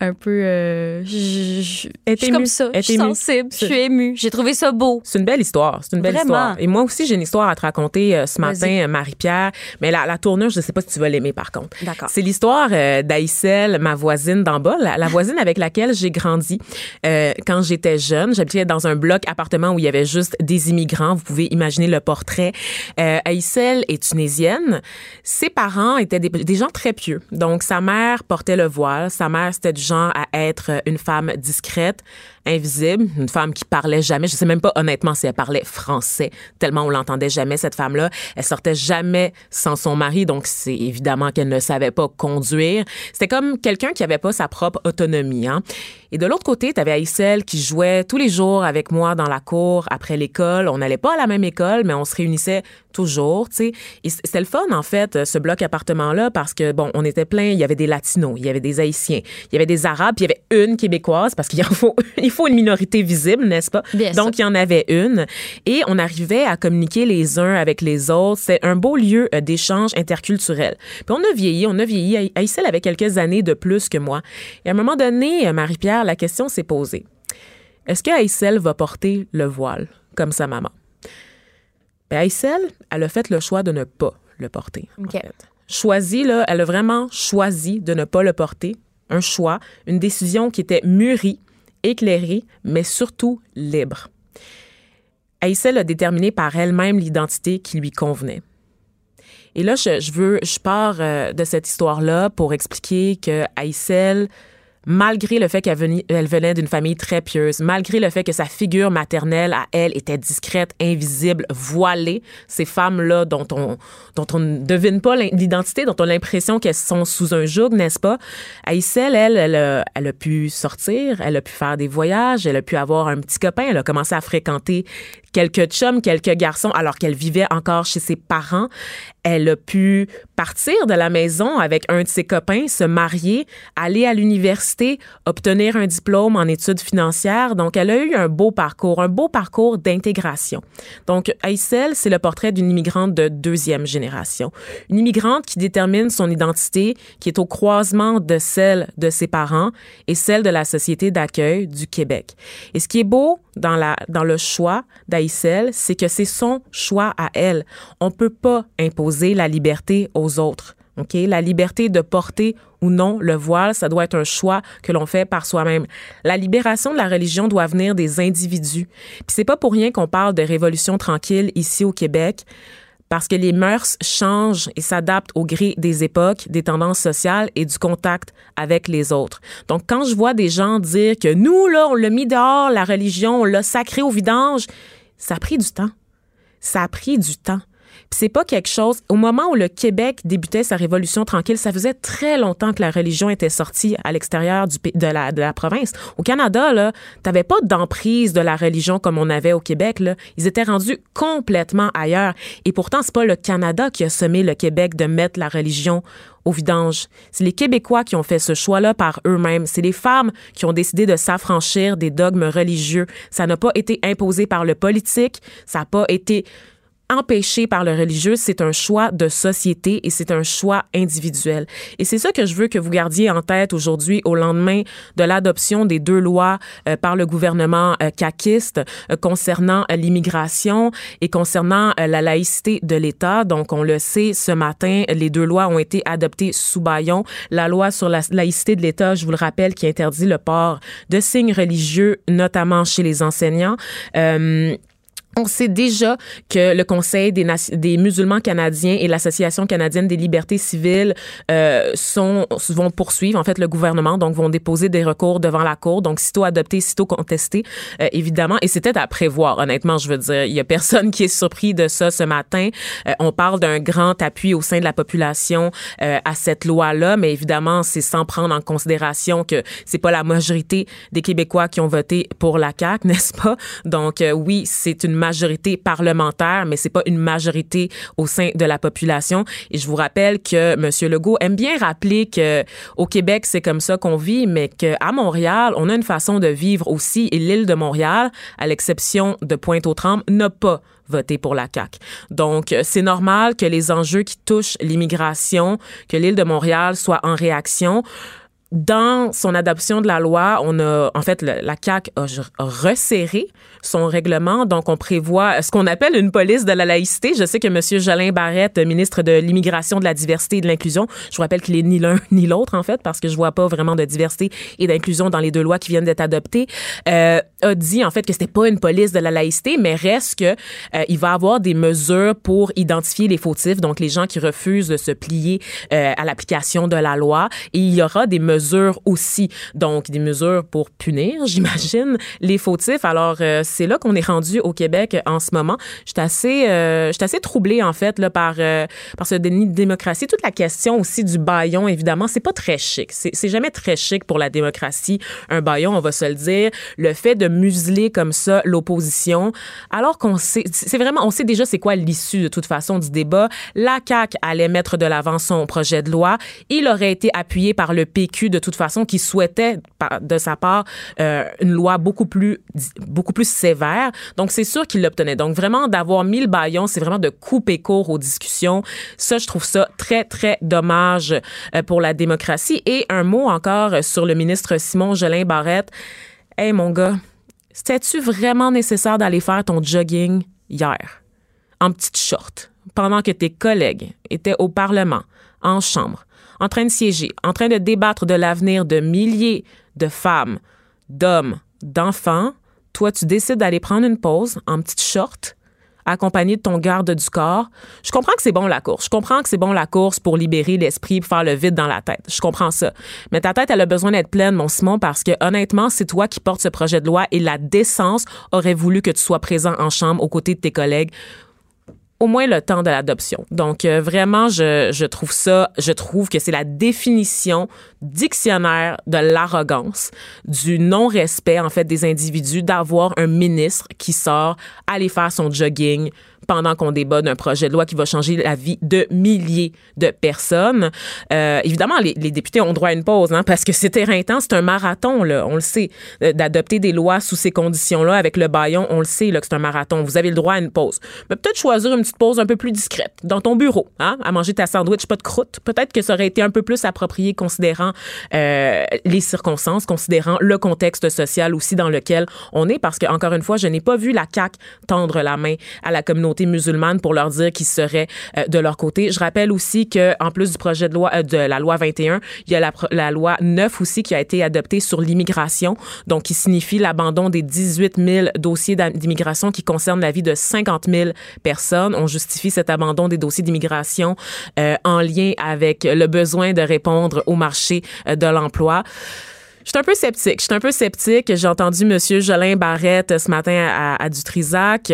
[SPEAKER 3] un peu... euh, je- suis comme ça. Je suis sensible. Je suis émue. J'ai trouvé ça beau.
[SPEAKER 2] C'est une belle histoire. C'est une belle
[SPEAKER 3] Vraiment.
[SPEAKER 2] histoire. Et moi aussi, j'ai une histoire à te raconter euh, ce matin, euh, Marie-Pierre. Mais la, la tournure, je ne sais pas si tu vas l'aimer par contre.
[SPEAKER 3] D'accord.
[SPEAKER 2] C'est l'histoire euh, d'Aïssel, ma voisine d'en bas, la, la voisine avec laquelle j'ai grandi euh, quand j'étais jeune. J'habitais dans un bloc appartement où il y avait juste des immigrants. Vous pouvez imaginer le portrait. Euh, Aïssel est tunisienne. Ses parents étaient des, des gens très pieux. Donc, sa mère portait le voile. Sa mère, c'était du genre à être une femme discrète, invisible, une femme qui parlait jamais. Je sais même pas honnêtement si elle parlait français, tellement on l'entendait jamais cette femme-là. Elle sortait jamais sans son mari, donc c'est évidemment qu'elle ne savait pas conduire. C'était comme quelqu'un qui avait pas sa propre autonomie. Hein? Et de l'autre côté, tu avais Aïssel qui jouait tous les jours avec moi dans la cour après l'école. On n'allait pas à la même école, mais on se réunissait toujours, tu sais. C'était le fun, en fait, ce bloc appartement-là, parce que, bon, on était plein. Il y avait des Latinos, il y avait des Haïtiens, il y avait des Arabes, puis il y avait une Québécoise, parce qu'il en faut, <laughs> faut une minorité visible, n'est-ce pas?
[SPEAKER 3] Bien
[SPEAKER 2] Donc, il y en avait une. Et on arrivait à communiquer les uns avec les autres. C'est un beau lieu euh, d'échange interculturel. Puis on a vieilli, on a vieilli. Aï- Aïssel avait quelques années de plus que moi. Et à un moment donné, euh, Marie-Pierre, la question s'est posée. Est-ce que Aïssel va porter le voile comme sa maman? Ben, Aïssel, elle a fait le choix de ne pas le porter. en
[SPEAKER 3] OK.
[SPEAKER 2] fait. Choisi, là, elle a vraiment choisi de ne pas le porter. Un choix, une décision qui était mûrie, éclairée, mais surtout libre. Aïssel a déterminé par elle-même l'identité qui lui convenait. Et là, je, je veux, je pars euh, de cette histoire-là pour expliquer que Aïssel malgré le fait qu'elle venait, d'une famille très pieuse, malgré le fait que sa figure maternelle à elle était discrète, invisible, voilée, ces femmes-là dont on dont on ne devine pas l'identité, dont on a l'impression qu'elles sont sous un joug, n'est-ce pas? Aïssel, elle, elle, elle a pu sortir, elle a pu faire des voyages, elle a pu avoir un petit copain, elle a commencé à fréquenter quelques chums, quelques garçons, alors qu'elle vivait encore chez ses parents. Elle a pu partir de la maison avec un de ses copains, se marier, aller à l'université, obtenir un diplôme en études financières. Donc, elle a eu un beau parcours, un beau parcours d'intégration. Donc, Aïssel, c'est le portrait d'une immigrante de deuxième génération. Une immigrante qui détermine son identité, qui est au croisement de celle de ses parents et celle de la société d'accueil du Québec. Et ce qui est beau dans, la, dans le choix d'Aïssel, c'est que c'est son choix à elle. On peut pas imposer la liberté aux autres. OK? La liberté de porter ou non le voile, ça doit être un choix que l'on fait par soi-même. La libération de la religion doit venir des individus. Puis c'est pas pour rien qu'on parle de révolution tranquille ici au Québec parce que les mœurs changent et s'adaptent au gré des époques, des tendances sociales et du contact avec les autres. Donc, quand je vois des gens dire que nous, là, on l'a mis dehors, la religion, on l'a sacré au vidange, ça a pris du temps. Ça a pris du temps c'est pas quelque chose. Au moment où le Québec débutait sa révolution tranquille, ça faisait très longtemps que la religion était sortie à l'extérieur de la de la province. Au Canada, là, t'avais pas d'emprise de la religion comme on avait au Québec. Là, ils étaient rendus complètement ailleurs. Et pourtant, c'est pas le Canada qui a semé le Québec de mettre la religion au vidange. C'est les Québécois qui ont fait ce choix-là par eux-mêmes. C'est les femmes qui ont décidé de s'affranchir des dogmes religieux. Ça n'a pas été imposé par le politique. Ça n'a pas été empêché par le religieux, c'est un choix de société et c'est un choix individuel. Et c'est ça que je veux que vous gardiez en tête aujourd'hui au lendemain de l'adoption des deux lois euh, par le gouvernement euh, caquiste euh, concernant l'immigration et concernant la laïcité de l'État. Donc, on le sait, ce matin, les deux lois ont été adoptées sous baillon. La loi sur la laïcité de l'État, je vous le rappelle, qui interdit le port de signes religieux, notamment chez les enseignants. On sait déjà que le Conseil des, musulmans canadiens et l'Association canadienne des libertés civiles euh, sont vont poursuivre en fait le gouvernement, donc vont déposer des recours devant la cour, donc sitôt adopté, sitôt contesté, euh, évidemment. Et c'était à prévoir, honnêtement, je veux dire. Il y a personne qui est surpris de ça ce matin. Euh, on parle d'un grand appui au sein de la population euh, à cette loi-là, mais évidemment, c'est sans prendre en considération que c'est pas la majorité des Québécois qui ont voté pour la CAQ, <laughs> n'est-ce pas? Donc oui, c'est une majorité parlementaire, mais c'est pas une majorité au sein de la population. Et je vous rappelle que M. Legault aime bien rappeler que au Québec, c'est comme ça qu'on vit, mais qu'à Montréal, on a une façon de vivre aussi. Et l'île de Montréal, à l'exception de Pointe-aux-Trembles, n'a pas voté pour la CAQ. Donc, c'est normal que les enjeux qui touchent l'immigration, que l'île de Montréal soit en réaction dans son adoption de la loi, on a, en fait, la CAQ a resserré son règlement. Donc, on prévoit ce qu'on appelle une police de la laïcité. Je sais que M. Jolin Barrette, ministre de l'Immigration, de la diversité et de l'inclusion, je vous rappelle qu'il est ni l'un <laughs> ni l'autre, en fait, parce que je vois pas vraiment de diversité et d'inclusion dans les deux lois qui viennent d'être adoptées, euh, a dit, en fait, que c'était pas une police de la laïcité, mais reste que euh, il va avoir des mesures pour identifier les fautifs, donc les gens qui refusent de se plier euh, à l'application de la loi. Et il y aura des mesures aussi, donc des mesures pour punir, <laughs> j'imagine, les fautifs. Alors, euh, c'est là qu'on est rendu au Québec en ce moment. Je suis assez, euh, assez troublée en fait là par euh, par ce déni de démocratie. Toute la question aussi du baillon, évidemment, c'est pas très chic. C'est jamais très chic pour la démocratie un baillon, on va se le dire. Le fait de museler comme ça l'opposition, alors qu'on sait, c'est vraiment, on sait déjà c'est quoi l'issue de toute façon du débat. La CAQ allait mettre de l'avant son projet de loi. Il aurait été appuyé par le PQ de toute façon, qui souhaitait de sa part euh, une loi beaucoup plus beaucoup plus sévère. Donc, c'est sûr qu'il l'obtenait. Donc, vraiment, d'avoir mis le c'est vraiment de couper court aux discussions. Ça, je trouve ça très, très dommage euh, pour la démocratie. Et un mot encore sur le ministre Simon Jolin Barrette. Hey, mon gars, c'était-tu vraiment nécessaire d'aller faire ton jogging hier? En petite short pendant que tes collègues étaient au Parlement, en chambre, en train de siéger, en train de débattre de l'avenir de milliers de femmes, d'hommes, d'enfants toi, tu décides d'aller prendre une pause en petite short accompagné de ton garde du corps. Je comprends que c'est bon la course. Je comprends que c'est bon la course pour libérer l'esprit, pour faire le vide dans la tête. Je comprends ça. Mais ta tête, elle a besoin d'être pleine, mon Simon, parce que honnêtement, c'est toi qui portes ce projet de loi et la décence aurait voulu que tu sois présent en chambre aux côtés de tes collègues au moins le temps de l'adoption. Donc euh, vraiment, je, je trouve ça, je trouve que c'est la définition dictionnaire de l'arrogance, du non-respect en fait des individus d'avoir un ministre qui sort aller faire son jogging pendant qu'on débat d'un projet de loi qui va changer la vie de milliers de personnes. Euh, évidemment, les, députés ont droit à une pause, hein, parce que c'est éreintant, c'est un marathon, là, on le sait. Euh, d'adopter des lois sous ces conditions-là avec le baillon, on le sait là, que c'est un marathon. Vous avez le droit à une pause. Mais peut-être choisir une petite pause un peu plus discrète dans ton bureau, hein, à manger ta sandwich, pas de croûte. Peut-être que ça aurait été un peu plus approprié considérant euh, les circonstances, considérant le contexte social aussi dans lequel on est, parce que encore une fois, je n'ai pas vu la CAQ tendre la main à la communauté musulmane pour leur dire qu'ils seraient euh, de leur côté. Je rappelle aussi que en plus du projet de loi euh, de la loi 21, il y a la, loi 9 aussi qui a été adoptée sur l'immigration, donc qui signifie l'abandon des 18 000 dossiers d'immigration qui concernent la vie de 50 000 personnes. On justifie cet abandon des dossiers d'immigration euh, en lien avec le besoin de répondre au marché de l'emploi. Je suis un peu sceptique. Je suis un peu sceptique. J'ai entendu M. Jolin Barrette ce matin à, à Dutrisac.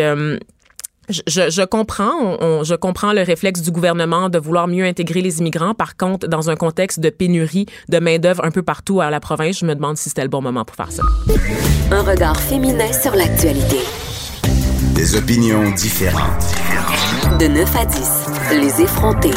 [SPEAKER 2] Je, je, comprends, on, je comprends le réflexe du gouvernement de vouloir mieux intégrer les immigrants. Par contre, dans un contexte de pénurie de main d'œuvre un peu partout à la province, je me demande si c'était le bon moment pour faire ça.
[SPEAKER 4] Un regard féminin sur l'actualité.
[SPEAKER 1] Des opinions différentes.
[SPEAKER 4] De 9 à 10, les effrontés.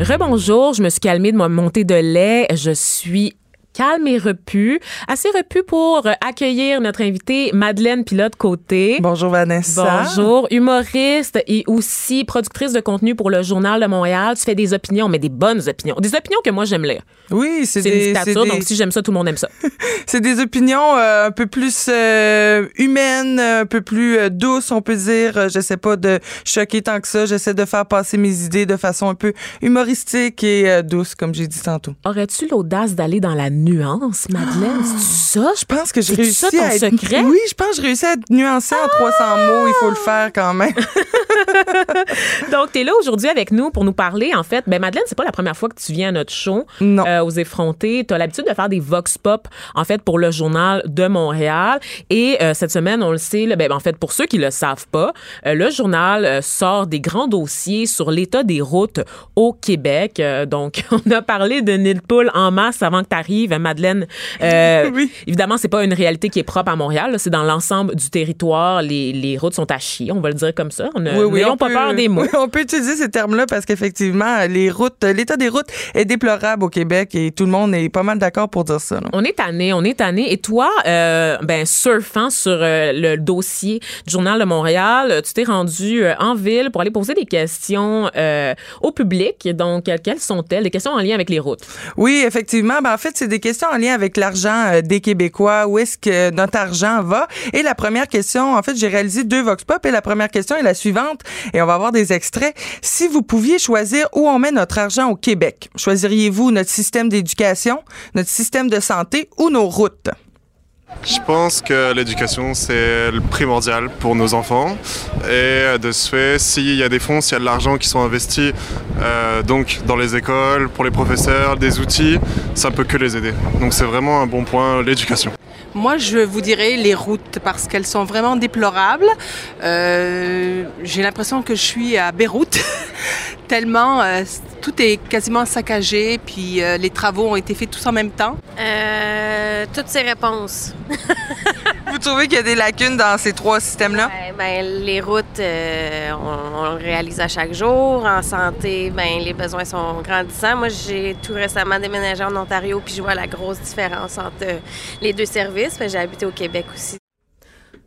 [SPEAKER 2] Rebonjour, je me suis calmée de ma montée de lait. Je suis calme et repu. Assez repu pour accueillir notre invitée Madeleine Pilote-Côté.
[SPEAKER 5] Bonjour Vanessa.
[SPEAKER 2] Bonjour, humoriste et aussi productrice de contenu pour le Journal de Montréal. Tu fais des opinions, mais des bonnes opinions. Des opinions que moi j'aime lire.
[SPEAKER 5] Oui, c'est des... c'est des-
[SPEAKER 2] donc si j'aime ça, tout le monde aime ça. <laughs>
[SPEAKER 5] C'est des opinions euh, un peu plus euh, humaines, un peu plus euh, douces, on peut dire. Euh, J'essaie pas de choquer tant que ça. J'essaie de faire passer mes idées de façon un peu humoristique et euh, douce, comme j'ai dit tantôt.
[SPEAKER 2] Aurais-tu l'audace d'aller dans la nuance, Madeleine? C'est ça?
[SPEAKER 5] Je pense que j'ai réussi
[SPEAKER 2] ça ton
[SPEAKER 5] à être...
[SPEAKER 2] secret? Ah!
[SPEAKER 5] Oui, je pense que j'ai réussi à être nuancée en 300 mots. Il faut le faire quand même. <laughs> <laughs>
[SPEAKER 2] Donc, tu es là aujourd'hui avec nous pour nous parler. En fait, ben Madeleine, c'est pas la première fois que tu viens à notre show
[SPEAKER 5] Non.
[SPEAKER 2] euh, aux effrontés. Tu as l'habitude de faire des vox pop, en fait, pour le journal de Montréal. Et euh, cette semaine, on le sait, là, ben, en fait, pour ceux qui le savent pas, euh, le journal sort des grands dossiers sur l'état des routes au Québec. Donc, <laughs> on a parlé de nid de poule en masse avant que tu arrives, Madeleine. Euh, <laughs>
[SPEAKER 5] Oui.
[SPEAKER 2] Évidemment, c'est pas une réalité qui est propre à Montréal. C'est dans l'ensemble du territoire. Les, les routes sont à chier, on va le dire comme ça. On ne- N'ayons
[SPEAKER 5] on
[SPEAKER 2] pas
[SPEAKER 5] peut-
[SPEAKER 2] peur des mots.
[SPEAKER 5] oui, <laughs> on peut utiliser ces termes-là parce qu'effectivement, les routes, l'état des routes est déplorable au Québec et tout le monde est pas mal d'accord pour dire ça. là.
[SPEAKER 2] On est tanné, on est tanné. Et toi, euh, ben surfant sur euh, le dossier du Journal de Montréal, tu t'es rendu euh, en ville pour aller poser des questions au public. Donc, quelles sont-elles? Des questions en lien avec les routes.
[SPEAKER 5] Oui, effectivement. Ben, en fait, c'est des questions en lien avec l'argent euh, des Québécois. Où est-ce que notre argent va? Et la première question, en fait, j'ai réalisé deux Vox Pop et la première question est la suivante. Et on va avoir des extraits. Si vous pouviez choisir où on met notre argent au Québec, choisiriez-vous notre système d'éducation, notre système de santé ou nos routes?
[SPEAKER 6] Je pense que l'éducation, c'est le primordial pour nos enfants. Et de ce fait, s'il y a des fonds, s'il y a de l'argent qui sont investis euh, donc dans les écoles, pour les professeurs, des outils, ça peut que les aider. Donc c'est vraiment un bon point, l'éducation.
[SPEAKER 7] Moi, je vous dirais les routes parce qu'elles sont vraiment déplorables. Euh, J'ai l'impression que je suis à Beyrouth, <laughs> tellement euh, tout est quasiment saccagé, puis euh, les travaux ont été faits tous en même temps.
[SPEAKER 8] Euh, toutes ces réponses. <laughs>
[SPEAKER 5] Vous trouvez qu'il y a des lacunes dans ces trois systèmes-là?
[SPEAKER 8] Ouais, ben, les routes, euh, on, on le réalise à chaque jour. En santé, ben, les besoins sont grandissants. Moi, j'ai tout récemment déménagé en Ontario, puis je vois la grosse différence entre les deux services. J'ai habité au Québec aussi.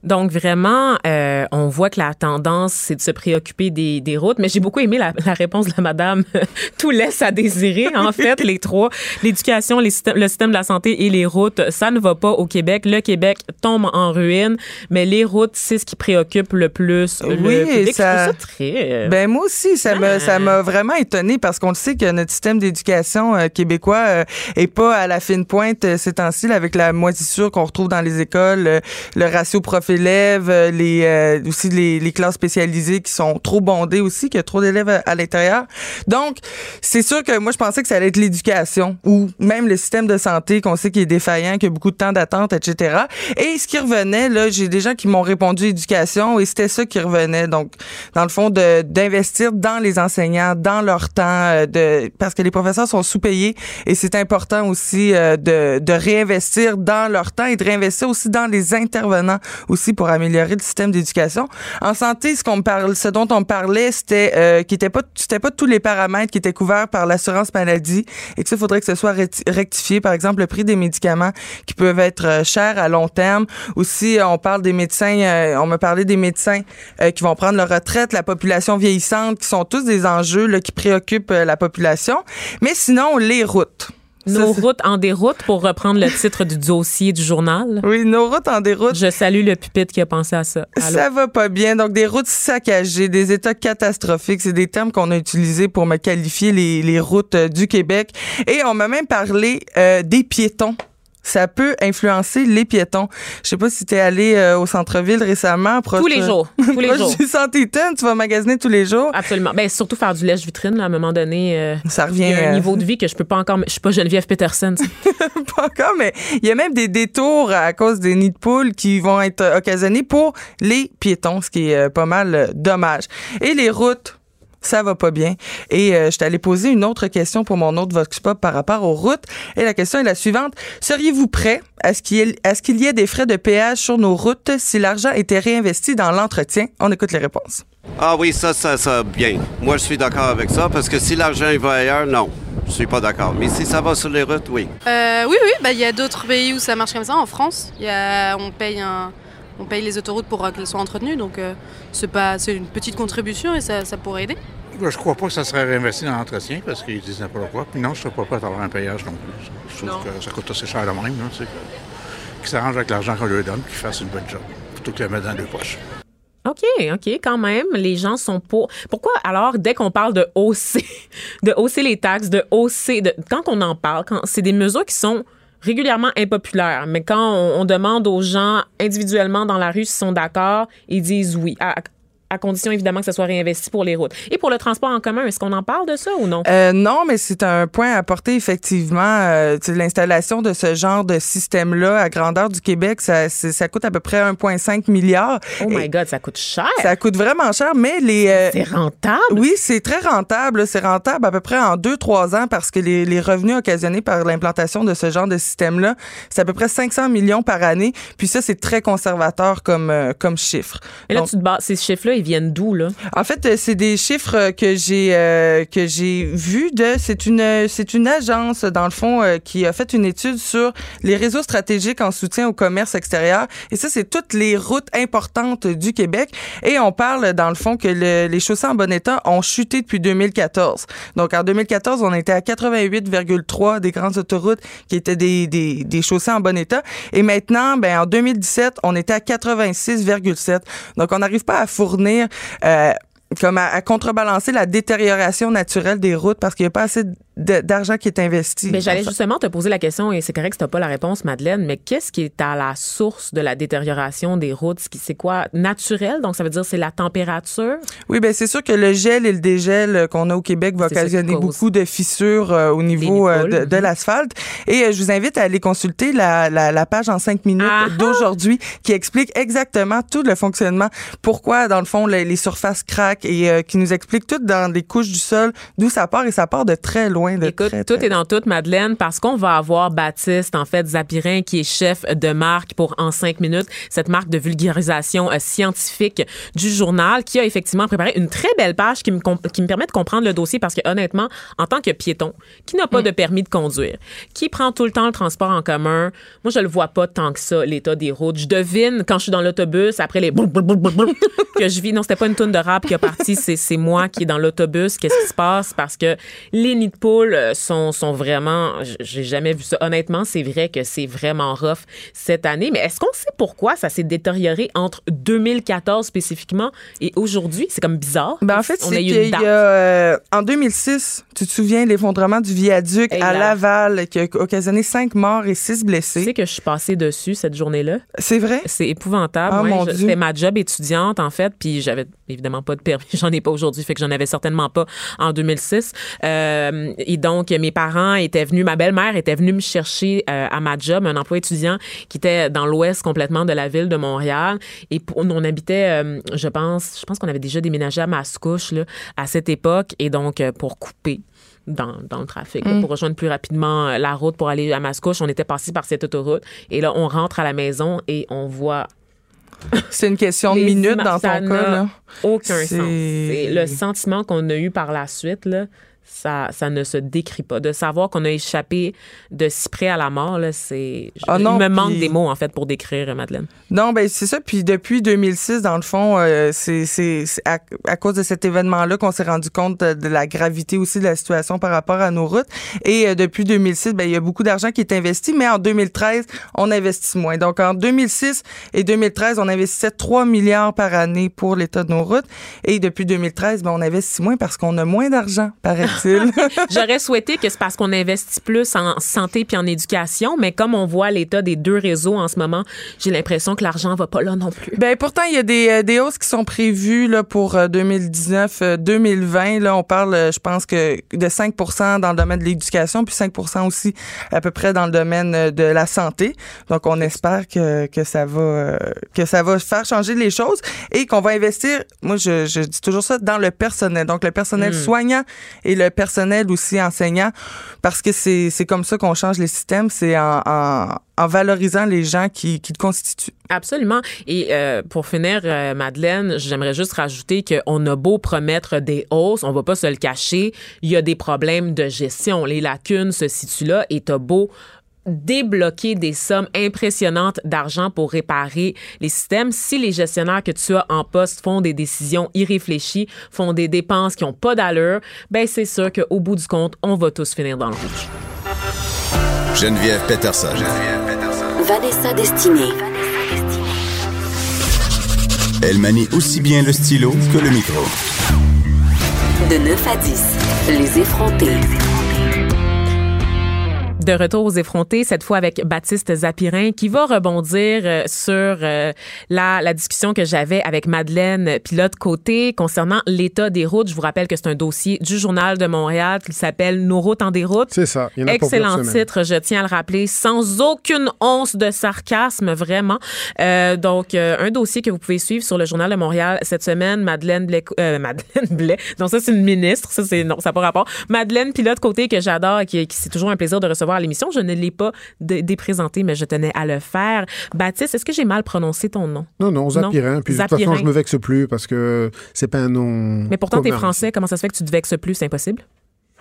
[SPEAKER 2] Donc, vraiment, euh, on voit que la tendance, c'est de se préoccuper des, des routes. Mais j'ai beaucoup aimé la, la réponse de la madame. <laughs> Tout laisse à désirer, en fait, les trois. L'éducation, le système de la santé et les routes, ça ne va pas au Québec. Le Québec tombe en ruine, mais les routes, c'est ce qui préoccupe le plus le
[SPEAKER 5] Oui,
[SPEAKER 2] public.
[SPEAKER 5] ça-
[SPEAKER 2] Je ça très...
[SPEAKER 5] Ben moi aussi, ça me
[SPEAKER 2] Ah.
[SPEAKER 5] ça m'a vraiment étonné parce qu'on le sait que notre système d'éducation euh, québécois euh, est pas à la fine pointe euh, ces temps-ci avec la moisissure qu'on retrouve dans les écoles, le ratio prof élève, euh, les euh, aussi les, classes spécialisées qui sont trop bondées aussi, qu'il y a trop d'élèves à, l'intérieur. Donc, c'est sûr que moi, je pensais que ça allait être l'éducation ou même le système de santé qu'on sait qu'il est défaillant, qu'il y a beaucoup de temps d'attente, etc. Et ce qui revenait, là, j'ai des gens qui m'ont répondu éducation et c'était ça qui revenait. Donc, dans le fond, d'investir dans les enseignants, dans leur temps, euh, de, parce que les professeurs sont sous-payés et c'est important aussi de, de réinvestir dans leur temps et de réinvestir aussi dans les intervenants aussi pour améliorer le système d'éducation. En santé, ce qu'on parle, ce dont on parlait, c'était euh, qui était pas, c'était pas tous les paramètres qui étaient couverts par l'assurance maladie et que ça, faudrait que ce soit recti- rectifié. Par exemple, le prix des médicaments qui peuvent être euh, chers à long terme. Aussi, euh, on parle des médecins, euh, on me parlait des médecins euh, qui vont prendre leur retraite, la population vieillissante, qui sont tous des enjeux là, qui préoccupent euh, la population. Mais sinon, les routes.
[SPEAKER 2] Nos
[SPEAKER 5] Ça,
[SPEAKER 2] routes en déroute, pour reprendre le titre du dossier du journal.
[SPEAKER 5] Oui, nos routes en déroute.
[SPEAKER 2] Je salue le pupitre qui a pensé à ça. Allô?
[SPEAKER 5] Ça va pas bien. Donc, des routes saccagées, des états catastrophiques, c'est des termes qu'on a utilisés pour me qualifier les, les routes du Québec. Et on m'a même parlé euh, des piétons. Ça peut influencer les piétons. Je sais pas si tu es allé euh, au centre-ville récemment. proche-
[SPEAKER 2] Tous les jours. Tous les <laughs> jours.
[SPEAKER 5] du Santéton, tu vas magasiner tous les jours.
[SPEAKER 2] Absolument. Ben, surtout faire du lèche-vitrine, là, à un moment donné. euh,
[SPEAKER 5] Ça
[SPEAKER 2] il
[SPEAKER 5] revient
[SPEAKER 2] y a un
[SPEAKER 5] euh,
[SPEAKER 2] niveau de vie que je peux pas encore. Je suis pas Geneviève Peterson. <laughs>
[SPEAKER 5] pas encore, mais il y a même des détours à cause des nids de poules qui vont être euh, occasionnés pour les piétons, ce qui est euh, pas mal euh, dommage. Et les routes, ça va pas bien. Et euh, je t'allais poser une autre question pour mon autre Vox Pop par rapport aux routes. Et la question est la suivante. Seriez-vous prêt à ce qu'il y, ait- à ce qu'il y ait des frais de péage sur nos routes si l'argent était réinvesti dans l'entretien? On écoute les réponses.
[SPEAKER 9] Ah oui, ça, ça, ça, bien. Moi, je suis d'accord avec ça, parce que si l'argent il va ailleurs, non. Je suis pas d'accord. Mais si ça va sur les routes, oui.
[SPEAKER 10] Euh, oui, oui, bah, il y a d'autres pays où ça marche comme ça. En France, il y a, on, paye un, on paye les autoroutes pour euh, qu'elles soient entretenues. Donc, euh, c'est pas, c'est une petite contribution et ça, ça pourrait aider.
[SPEAKER 11] Je crois pas que ça serait réinvesti dans l'entretien parce qu'ils disent n'importe quoi. Puis non, je ne serais pas prêt à avoir un payage non plus. Je trouve que ça coûte assez cher de même. Que- Qu'ils s'arrangent avec l'argent qu'on leur donne qu'ils fassent une bonne job. Plutôt que de le mettre dans deux poches.
[SPEAKER 2] OK, OK, quand même, les gens sont pour. Pourquoi alors, dès qu'on parle de hausser, <laughs> de hausser les taxes, de hausser, de, quand on en parle, quand c'est des mesures qui sont régulièrement impopulaires, mais quand on, on demande aux gens individuellement dans la rue s'ils sont d'accord, ils disent oui, à, à condition évidemment que ça soit réinvesti pour les routes. Et pour le transport en commun, est-ce qu'on en parle de ça ou non?
[SPEAKER 5] Euh, non, mais c'est un point à apporter effectivement. Euh, L'installation de ce genre de système-là à grandeur du Québec, ça, ça coûte à peu près 1,5 milliard.
[SPEAKER 2] oh my God, ça coûte cher!
[SPEAKER 5] Ça coûte vraiment cher, mais les... euh,
[SPEAKER 2] c'est rentable?
[SPEAKER 5] oui, c'est très rentable. C'est rentable à peu près en 2-3 ans parce que les, les revenus occasionnés par l'implantation de ce genre de système-là, c'est à peu près 500 millions par année. Puis ça, c'est très conservateur comme, comme chiffre.
[SPEAKER 2] Et là,
[SPEAKER 5] Donc,
[SPEAKER 2] tu te bats, ces chiffres-là, ils viennent d'où, là?
[SPEAKER 5] en fait, euh, c'est des chiffres euh, que j'ai euh, que j'ai vus de c'est une euh, c'est une agence dans le fond qui a fait une étude sur les réseaux stratégiques en soutien au commerce extérieur et ça c'est toutes les routes importantes du Québec et on parle dans le fond que le- les chaussées en bon état ont chuté depuis 2014. Donc en 2014, on était à 88,3 des grandes autoroutes qui étaient des, des, des chaussées en bon état et maintenant ben en 2017, on était à 86,7. Donc on n'arrive pas à fournir euh, comme à, à contrebalancer la détérioration naturelle des routes parce qu'il n'y a pas assez d'argent qui est investi.
[SPEAKER 2] Mais j'allais justement te poser la question, et c'est correct que tu n'as pas la réponse, Madeleine, mais qu'est-ce qui est à la source de la détérioration des routes? C'est quoi? Naturel? Donc, ça veut dire c'est la température?
[SPEAKER 5] Oui, ben c'est sûr que le gel et le dégel euh, qu'on a au Québec va occasionner beaucoup de fissures euh, au niveau euh, de, de
[SPEAKER 2] Mhm.
[SPEAKER 5] l'asphalte. Et euh, je vous invite à aller consulter la, la, la page en cinq minutes
[SPEAKER 2] Ah
[SPEAKER 5] d'aujourd'hui qui explique exactement tout le fonctionnement, pourquoi dans le fond les, les surfaces craquent et euh, qui nous explique tout dans les couches du sol d'où ça part et ça part de très loin, de
[SPEAKER 2] Écoute,
[SPEAKER 5] très,
[SPEAKER 2] tout
[SPEAKER 5] très
[SPEAKER 2] est dans tout, Madeleine, parce qu'on va avoir Baptiste, en fait, Zapirin, qui est chef de marque pour En 5 minutes, cette marque de vulgarisation euh, scientifique du journal, qui a effectivement préparé une très belle page qui me, comp- qui me permet de comprendre le dossier, parce que honnêtement, en tant que piéton, qui n'a pas de permis de conduire, qui prend tout le temps le transport en commun, moi, je le vois pas tant que ça, l'état des routes. Je devine, quand je suis dans l'autobus, après les que je vis, non, c'était pas une toune de rap qui a partie, c'est moi qui est dans l'autobus. Qu'est-ce qui se passe? Parce que les nids de poules euh, sont, sont vraiment... J'ai jamais vu ça. Honnêtement, c'est vrai que c'est vraiment rough cette année. Mais est-ce qu'on sait pourquoi ça s'est détérioré entre 2014 spécifiquement et aujourd'hui? C'est comme bizarre.
[SPEAKER 5] Ben, en fait, c'est qu'il y a, euh, en 2006, tu te souviens, l'effondrement du viaduc à Laval qui a occasionné cinq morts et six
[SPEAKER 2] Tu
[SPEAKER 5] blessés.
[SPEAKER 2] sais que je suis passée dessus cette journée-là.
[SPEAKER 5] C'est vrai?
[SPEAKER 2] C'est épouvantable.
[SPEAKER 5] Ah,
[SPEAKER 2] ouais.
[SPEAKER 5] mon
[SPEAKER 2] Je-
[SPEAKER 5] Dieu.
[SPEAKER 2] C'était ma job étudiante, en fait, puis j'avais évidemment pas de permis. <laughs> J'en ai pas aujourd'hui, fait que j'en avais certainement pas en 2006. Euh, et donc, mes parents étaient venus, ma belle-mère était venue me chercher euh, à ma job, un emploi étudiant qui était dans l'ouest complètement de la ville de Montréal. Et on habitait, euh, je pense, je pense qu'on avait déjà déménagé à Mascouche là, à cette époque. Et donc, pour couper dans, dans le trafic, là,
[SPEAKER 5] Mm.
[SPEAKER 2] pour rejoindre plus rapidement la route pour aller à Mascouche, on était passé par cette autoroute. Et là, on rentre à la maison et on voit
[SPEAKER 5] C'est une question de minutes dans
[SPEAKER 2] ça
[SPEAKER 5] ton cas. Là.
[SPEAKER 2] Aucun
[SPEAKER 5] C'est-
[SPEAKER 2] sens. C'est le sentiment qu'on a eu par la suite, là, ça, ça ne se décrit pas. De savoir qu'on a échappé de si près à la mort, là, c'est. je-
[SPEAKER 5] Ah non,
[SPEAKER 2] il me manque des mots, en fait, pour décrire, Madeleine.
[SPEAKER 5] Non, ben c'est ça. Puis depuis 2006, dans le fond, euh, c'est à, à cause de cet événement-là qu'on s'est rendu compte de, de la gravité aussi de la situation par rapport à nos routes. Et euh, depuis 2006, ben il y a beaucoup d'argent qui est investi, mais en 2013, on investit moins. Donc en 2006 et 2013, on investissait 3 milliards par année pour l'état de nos routes. Et depuis 2013, ben on investit moins parce qu'on a moins d'argent, <laughs>
[SPEAKER 2] J'aurais souhaité que c'est parce qu'on investit plus en santé puis en éducation, mais comme on voit l'état des deux réseaux en ce moment, j'ai l'impression que l'argent va pas là non plus.
[SPEAKER 5] Ben pourtant il y a des, euh, des hausses qui sont prévues là pour 2019 euh, 2020 là on parle euh, je pense que de 5% dans le domaine de l'éducation puis 5% aussi à peu près dans le domaine euh, de la santé. Donc on espère que, que ça va euh, que ça va faire changer les choses et qu'on va investir moi je, je dis toujours ça dans le personnel. Donc le personnel
[SPEAKER 2] Mm.
[SPEAKER 5] soignant et le personnel aussi enseignant parce que c'est comme ça qu'on change les systèmes, c'est en, en en valorisant les gens qui, qui le constituent.
[SPEAKER 2] Absolument. Et euh, pour finir, euh, Madeleine, j'aimerais juste rajouter qu'on a beau promettre des hausses, on va pas se le cacher, il y a des problèmes de gestion. Les lacunes se situent là et t'as beau débloquer des sommes impressionnantes d'argent pour réparer les systèmes. Si les gestionnaires que tu as en poste font des décisions irréfléchies, font des dépenses qui ont pas d'allure, ben c'est sûr qu'au bout du compte, on va tous finir dans le rouge.
[SPEAKER 1] Geneviève Peterson.
[SPEAKER 4] Vanessa Destinée.
[SPEAKER 1] Elle manie aussi bien le stylo que le micro.
[SPEAKER 4] De 9 à 10, les effrontés.
[SPEAKER 2] De retour aux effrontés, cette fois avec Baptiste Zapirin, qui va rebondir euh, sur euh, la, la discussion que j'avais avec Madeleine Pilote Côté concernant l'état des routes. Je vous rappelle que c'est un dossier du Journal de Montréal qui s'appelle Nos routes en déroute.
[SPEAKER 12] C'est ça. Il y en a
[SPEAKER 2] Excellent titre, je tiens à le rappeler, sans aucune once de sarcasme, vraiment. Euh, donc, euh, un dossier que vous pouvez suivre sur le Journal de Montréal cette semaine. Madeleine Blais, euh, <laughs> Madeleine Blais. Non, ça, c'est une ministre. Ça, c'est, non, ça n'a pas rapport. Madeleine Pilote Côté, que j'adore et qui, qui c'est toujours un plaisir de recevoir l'émission. Je ne l'ai pas dé- déprésenté, mais je tenais à le faire. Baptiste, est-ce que j'ai mal prononcé ton nom?
[SPEAKER 12] Non, non, Zapirin. Puis de toute
[SPEAKER 2] Zapirin.
[SPEAKER 12] façon, je me vexe plus parce que c'est pas un nom.
[SPEAKER 2] Mais pourtant, t'es
[SPEAKER 12] commun.
[SPEAKER 2] français. Comment ça se fait que tu te vexes plus? C'est impossible?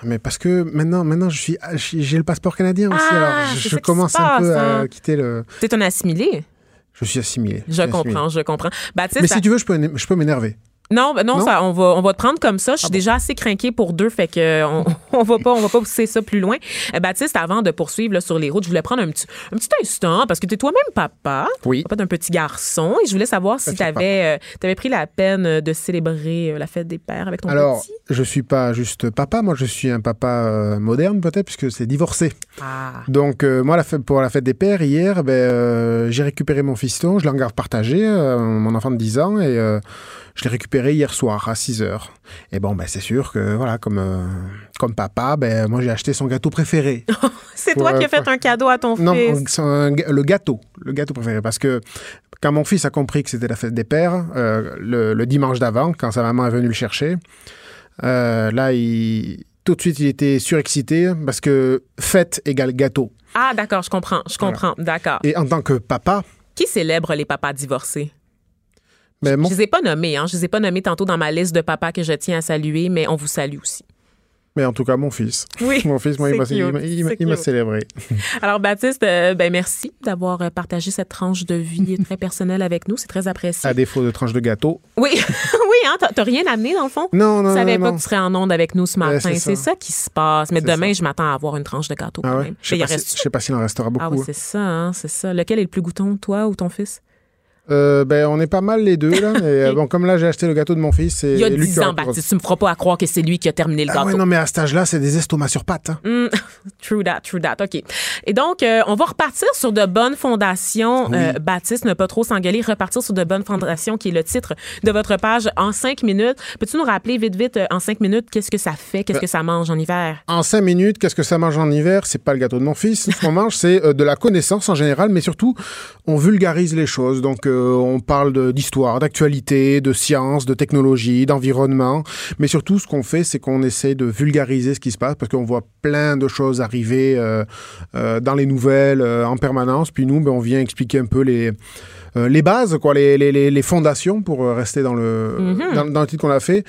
[SPEAKER 12] Mais parce que maintenant, maintenant, je suis, j'ai le passeport canadien aussi.
[SPEAKER 2] Ah,
[SPEAKER 12] alors, je, commence un peu à
[SPEAKER 2] hein.
[SPEAKER 12] quitter le.
[SPEAKER 2] T'es un assimilé?
[SPEAKER 12] Je suis assimilé.
[SPEAKER 2] Je
[SPEAKER 12] assimilé.
[SPEAKER 2] comprends, je comprends. Baptiste,
[SPEAKER 12] Mais
[SPEAKER 2] ça-
[SPEAKER 12] si tu veux, je peux, je peux m'énerver.
[SPEAKER 2] Non, ben non,
[SPEAKER 12] Non?
[SPEAKER 2] Ça, on va on va te prendre comme ça. Je suis déjà assez craqué pour deux, fait que euh, on, <laughs> on va pas on va pas pousser ça plus loin. Euh, Baptiste, avant de poursuivre là, sur les routes, je voulais prendre un petit un petit instant parce que tu es toi-même papa,
[SPEAKER 12] Oui.
[SPEAKER 2] papa d'un petit garçon, et je voulais savoir si tu avais pris la peine euh, de célébrer euh, la fête des pères avec ton
[SPEAKER 12] Alors,
[SPEAKER 2] petit?
[SPEAKER 12] je suis pas juste papa. Moi, je suis un papa euh, moderne peut-être puisque c'est divorcé.
[SPEAKER 2] Ah.
[SPEAKER 12] Donc euh, moi, la fête, pour la fête des pères hier, ben, euh, j'ai récupéré mon fiston, je l'ai en garde partagée, euh, mon enfant de 10 ans, et euh, je l'ai récupéré hier soir à 6 heures. Et bon, ben, c'est sûr que voilà, comme euh, comme papa, ben moi j'ai acheté son gâteau préféré. <laughs>
[SPEAKER 2] C'est toi qui
[SPEAKER 12] euh,
[SPEAKER 2] as fait un cadeau à ton
[SPEAKER 12] Non,
[SPEAKER 2] fils.
[SPEAKER 12] c'est un ga- le gâteau, le gâteau préféré, parce que quand mon fils a compris que c'était la fête des pères, euh, le, le dimanche d'avant, quand sa maman est venue le chercher, euh, là, il, tout de suite, il était surexcité parce que fête égale gâteau.
[SPEAKER 2] Ah d'accord, je comprends, je comprends, d'accord.
[SPEAKER 12] Et en tant que papa,
[SPEAKER 2] Qui célèbre les papas divorcés?
[SPEAKER 12] Ben, mon-
[SPEAKER 2] Je les ai pas nommés, hein. Je les ai pas nommés tantôt dans ma liste de papas que je tiens à saluer, mais on vous salue aussi.
[SPEAKER 12] Mais en tout cas, mon fils.
[SPEAKER 2] Oui,
[SPEAKER 12] Mon fils, moi, il m'a célébré. <laughs>
[SPEAKER 2] Alors, Baptiste, euh, ben merci d'avoir euh, partagé cette tranche de vie <laughs> très personnelle avec nous. C'est très apprécié.
[SPEAKER 12] À défaut de tranche de gâteau.
[SPEAKER 2] Oui, <laughs> oui, hein, t'as- rien amené dans le fond?
[SPEAKER 12] Non, non,
[SPEAKER 2] Je savais
[SPEAKER 12] non,
[SPEAKER 2] pas
[SPEAKER 12] non.
[SPEAKER 2] que tu serais en onde avec nous ce matin.
[SPEAKER 12] c'est
[SPEAKER 2] c'est
[SPEAKER 12] ça.
[SPEAKER 2] ça. qui se passe. Mais demain, je m'attends à avoir une tranche de gâteau quand
[SPEAKER 12] Ah
[SPEAKER 2] même.
[SPEAKER 12] Je sais pas, si-
[SPEAKER 2] reste-
[SPEAKER 12] je sais pas s'il en restera beaucoup.
[SPEAKER 2] Ah oui,
[SPEAKER 12] hein.
[SPEAKER 2] c'est ça, hein, c'est ça. Lequel est le plus goûton, toi ou ton fils?
[SPEAKER 12] Euh, ben, on est pas mal les deux, là. Et, euh, <laughs> bon, comme là, j'ai acheté le gâteau de mon fils. c'est
[SPEAKER 2] Il y a
[SPEAKER 12] lui
[SPEAKER 2] 10
[SPEAKER 12] qui aura
[SPEAKER 2] ans, Baptiste. Tu me feras pas à croire que c'est lui qui a terminé le
[SPEAKER 12] Ah
[SPEAKER 2] gâteau.
[SPEAKER 12] ouais, non, mais à cet âge-là, c'est des estomacs sur pattes. hein.
[SPEAKER 2] Mm, <laughs> true that, true that. OK. Et donc, euh, on va repartir sur de bonnes fondations.
[SPEAKER 12] Oui.
[SPEAKER 2] Euh, Baptiste, ne pas trop s'engueuler. Repartir sur de bonnes fondations, qui est le titre de votre page en cinq minutes. Peux-tu nous rappeler vite, vite, en cinq minutes, qu'est-ce que ça fait? Qu'est-ce
[SPEAKER 12] Ben,
[SPEAKER 2] que ça mange en hiver?
[SPEAKER 12] En cinq minutes, qu'est-ce que ça mange en hiver? C'est pas le gâteau de mon fils. Ce qu'on <laughs> mange, c'est de la connaissance en général, mais surtout, on vulgarise les choses. Donc, on parle d'histoire, d'actualité, de science, de technologie, d'environnement. Mais surtout, ce qu'on fait, c'est qu'on essaie de vulgariser ce qui se passe parce qu'on voit plein de choses arriver euh, euh, dans les nouvelles euh, en permanence. Puis nous, ben, on vient expliquer un peu les, euh, les bases, quoi, les, les, les- les fondations pour euh, rester dans le,
[SPEAKER 2] Mhm.
[SPEAKER 12] dans, dans le titre qu'on a fait.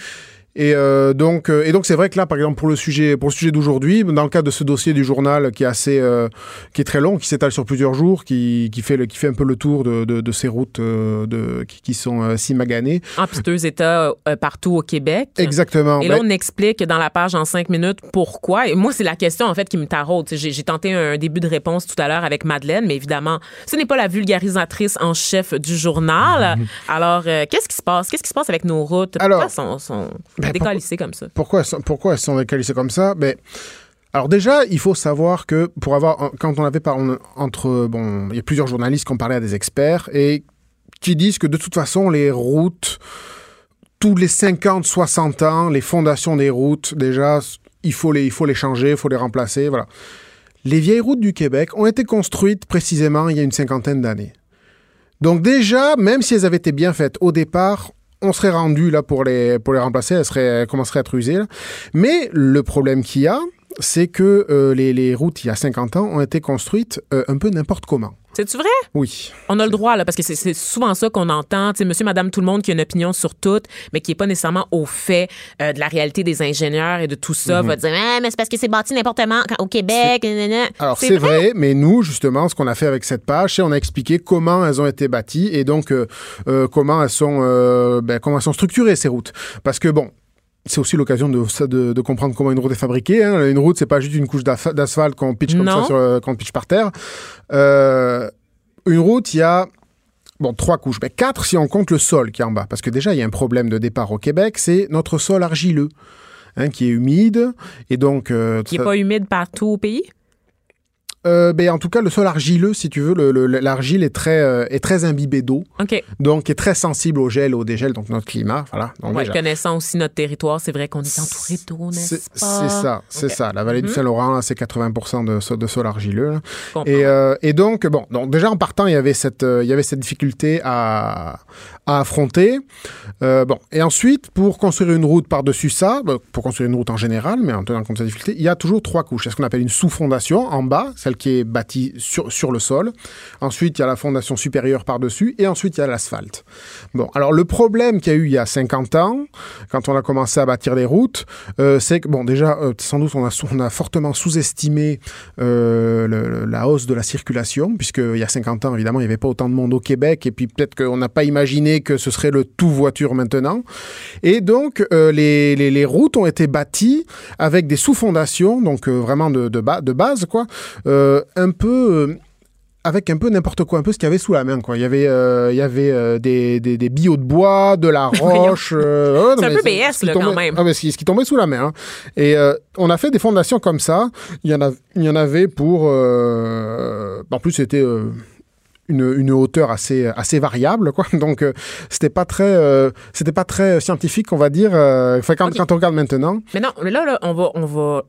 [SPEAKER 12] Et euh, donc, euh, et donc c'est vrai que là, par exemple, pour le sujet, pour le sujet d'aujourd'hui, dans le cadre de ce dossier du journal qui est assez, euh, qui est très long, qui s'étale sur plusieurs jours, qui, qui fait le, qui fait un peu le tour de, de, de ces routes euh, de, qui, qui sont si maganées.
[SPEAKER 2] En piteux état partout au Québec.
[SPEAKER 12] Exactement.
[SPEAKER 2] Et là,
[SPEAKER 12] Ben,
[SPEAKER 2] on explique dans la page en cinq minutes pourquoi. Et moi, c'est la question, en fait, qui me taraude. J'ai tenté un début de réponse tout à l'heure avec Madeleine, mais évidemment, ce n'est pas la vulgarisatrice en chef du journal. Alors, euh, qu'est-ce qui se passe? Qu'est-ce qui se passe avec nos routes?
[SPEAKER 12] Alors,
[SPEAKER 2] pourquoi sont, sont
[SPEAKER 12] ben,
[SPEAKER 2] décalissées comme ça?
[SPEAKER 12] Pourquoi, elles sont- pourquoi elles sont décalissées comme ça? Ben, Alors déjà, il faut savoir que pour avoir, quand on avait par, on- entre, bon, il y a plusieurs journalistes qui ont parlé à des experts et qui disent que de toute façon, les routes, tous les 50, 60 ans, les fondations des routes, déjà, il faut les, il faut les changer, il faut les remplacer, voilà. Les vieilles routes du Québec ont été construites précisément il y a une cinquantaine d'années. Donc déjà, même si elles avaient été bien faites au départ, on serait rendu là pour les, pour les remplacer, elles, seraient, commenceraient à être usées. Mais le problème qu'il y a, c'est que euh, les, les routes, il y a 50 ans, ont été construites euh, un peu n'importe comment.
[SPEAKER 2] C'est-tu vrai?
[SPEAKER 12] Oui.
[SPEAKER 2] On a le droit, là, parce que c'est- souvent ça qu'on entend. Sais, monsieur, madame, tout le monde qui a une opinion sur tout, mais qui n'est pas nécessairement au fait euh, de la réalité des ingénieurs et de tout ça,
[SPEAKER 12] Mhm.
[SPEAKER 2] va dire, ah, mais c'est parce que c'est bâti n'importe comment au Québec.
[SPEAKER 12] Alors c'est vrai, mais nous justement, ce qu'on a fait avec cette page, c'est on a expliqué comment elles ont été bâties et donc euh, euh, comment elles sont, ben, comment elles sont structurées ces routes. Parce que bon. C'est aussi l'occasion de, de, de comprendre comment une route est fabriquée. hein. Une route, c'est pas juste une couche d'asphalte qu'on pitch comme
[SPEAKER 2] Non.
[SPEAKER 12] ça, sur, euh, qu'on pitch par terre. Euh, une route, il y a bon trois couches, mais quatre si on compte le sol qui est en bas. Parce que déjà, il y a un problème de départ au Québec, c'est notre sol argileux, hein, qui est humide et donc euh,
[SPEAKER 2] Qui n'est
[SPEAKER 12] ça-
[SPEAKER 2] pas humide partout au pays?
[SPEAKER 12] Euh, ben, en tout cas, le sol argileux, si tu veux, le- le- l'argile est très, euh, est très imbibée d'eau,
[SPEAKER 2] OK.
[SPEAKER 12] donc est très sensible au gel, au dégel, donc notre climat, voilà. Donc
[SPEAKER 2] Ouais,
[SPEAKER 12] déjà,
[SPEAKER 2] connaissant aussi notre territoire, c'est vrai qu'on est entouré d'eau, n'est-ce pas?
[SPEAKER 12] c'est ça, c'est ça. La vallée du
[SPEAKER 2] Mhm.
[SPEAKER 12] Saint-Laurent, c'est 80% de, so- de sol argileux. Et, euh, et donc, bon, donc déjà en partant, il y avait cette, euh, il y avait cette difficulté à, à affronter. Euh, bon, et ensuite, pour construire une route par-dessus ça, ben, pour construire une route en général, mais en tenant compte de cette difficulté, il y a toujours trois couches. Il y a ce qu'on appelle une sous-fondation en bas, celle qui est bâtie sur, sur le sol. Ensuite, il y a la fondation supérieure par-dessus, et ensuite, il y a l'asphalte. Bon, alors le problème qu'il y a eu il y a 50 ans, quand on a commencé à bâtir des routes, euh, c'est que, bon, déjà, euh, sans doute, on a, on a fortement sous-estimé la hausse de la circulation, puisqu'il y a 50 ans, évidemment, il n'y avait pas autant de monde au Québec, et puis peut-être qu'on n'a pas imaginé que ce serait le tout voiture maintenant. Et donc, euh, les, les- les routes ont été bâties avec des sous-fondations, donc euh, vraiment de, de, ba- de base, quoi, euh, un peu... avec un peu n'importe quoi, un peu ce qu'il y avait sous la main. Quoi. Il y avait, euh, il y avait euh, des, des, des billots de bois, de la <laughs> roche. euh,
[SPEAKER 2] C'est un peu BS, là,
[SPEAKER 12] tombait-
[SPEAKER 2] quand même.
[SPEAKER 12] Ah, mais ce, qui, tombait sous la main. hein. Et on a fait des fondations comme ça. Il y en, a, il y en avait pour... en plus, c'était... une, une hauteur assez, assez variable, quoi. <laughs> Donc, euh, c'était pas très, euh, c'était pas très scientifique, on va dire. euh, enfin, quand, quand on regarde maintenant.
[SPEAKER 2] Mais non, mais là, là, on va, on va,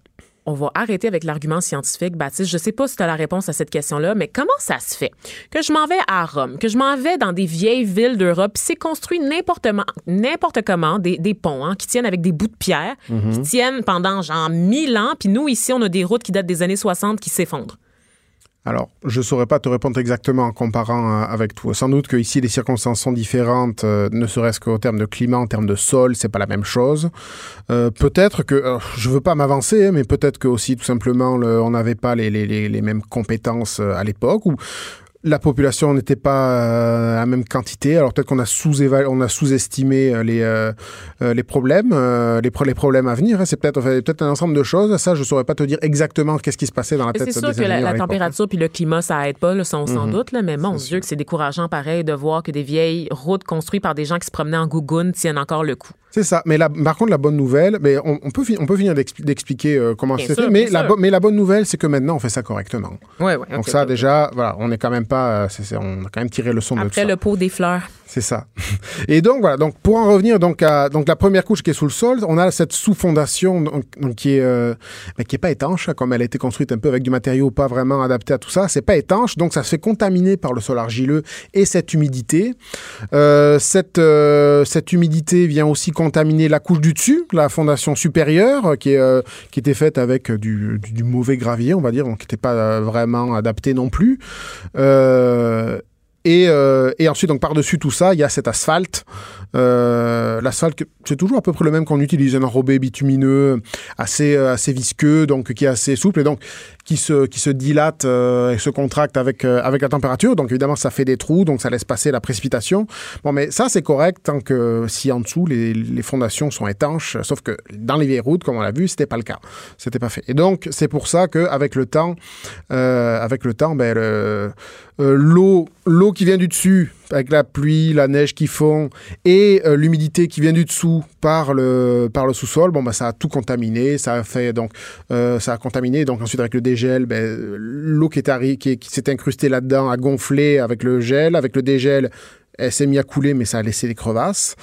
[SPEAKER 2] on va arrêter avec l'argument scientifique, Baptiste. Je sais pas si tu as la réponse à cette question-là, mais comment ça se fait que je m'en vais à Rome, que je m'en vais dans des vieilles villes d'Europe, c'est construit n'importe n'importe comment, des, des ponts hein, qui tiennent avec des bouts de pierre,
[SPEAKER 12] Mhm.
[SPEAKER 2] qui tiennent pendant genre mille ans, puis nous, ici, on a des routes qui datent des années 60 qui s'effondrent.
[SPEAKER 12] Alors, je saurais pas te répondre exactement en comparant euh, avec toi. Sans doute que ici les circonstances sont différentes, euh, ne serait-ce qu'au terme de climat, en termes de sol, c'est pas la même chose. Euh, peut-être que, euh, je veux pas m'avancer, hein, mais peut-être que aussi tout simplement le- on n'avait pas les, les, les, mêmes compétences à l'époque ou la population n'était pas euh, à la même quantité. Alors peut-être qu'on a sous on a sous-estimé euh, les euh, les problèmes, euh, les, pro- les problèmes à venir. hein. C'est peut-être enfin, peut-être un ensemble de choses. Ça, je saurais pas te dire exactement qu'est-ce qui se passait dans la tête
[SPEAKER 2] C'est
[SPEAKER 12] des
[SPEAKER 2] sûr que la,
[SPEAKER 12] hein.
[SPEAKER 2] température puis le climat, ça aide pas, là, s'en
[SPEAKER 12] Mhm.
[SPEAKER 2] doute. Là, mais mon Dieu, que c'est décourageant pareil de voir que des vieilles routes construites par des gens qui se promenaient en gougoune tiennent encore le coup.
[SPEAKER 12] C'est ça. Mais la, par contre, la bonne nouvelle, mais on, on peut, on peut finir d'expli- d'expliquer euh, comment c'était.
[SPEAKER 2] sûr,
[SPEAKER 12] Mais la, mais la bonne nouvelle, c'est que maintenant, on fait ça correctement.
[SPEAKER 2] Ouais, ouais,
[SPEAKER 12] Donc ça, déjà, voilà, on est quand même pas, euh, c'est- c'est- on a quand même tiré le son de tout
[SPEAKER 2] Après
[SPEAKER 12] ça.
[SPEAKER 2] le pot des fleurs.
[SPEAKER 12] C'est ça. Et donc voilà. Donc pour en revenir donc à donc la première couche qui est sous le sol, on a cette sous-fondation qui est euh, mais qui est pas étanche, comme elle a été construite un peu avec du matériau pas vraiment adapté à tout ça. C'est pas étanche, donc ça se fait contaminer par le sol argileux et cette humidité. Euh, cette euh, cette humidité vient aussi contaminer la couche du dessus, la fondation supérieure, qui est qui était faite avec du, mauvais gravier, on va dire, donc qui n'était pas vraiment adapté non plus. Et, euh, et ensuite, donc par-dessus tout ça, il y a cet asphalte. Euh, L'asphalte, c'est toujours à peu près le même qu'on utilise, un enrobé bitumineux, assez, euh, assez visqueux, donc qui est assez souple et donc qui se, qui se dilate et se contracte avec, avec la température. Donc évidemment, ça fait des trous, donc ça laisse passer la précipitation. Bon, mais ça, c'est correct tant que si en dessous, les, les fondations sont étanches, sauf que dans les vieilles routes, comme on l'a vu, c'était pas le cas. C'était pas fait. Et donc, c'est pour ça qu'avec le temps, avec le temps, ben, le- l'eau, l'eau qui vient du dessus, avec la pluie, la neige qui fond, et euh, l'humidité qui vient du dessous par le, par le sous-sol, bon, bah, ça a tout contaminé, ça a fait, donc, euh, ça a contaminé, donc ensuite avec le dégel, ben, l'eau qui est qui, qui s'est incrustée là-dedans a gonflé avec le gel, avec le dégel, elle s'est mise à couler, mais ça a laissé des crevasses.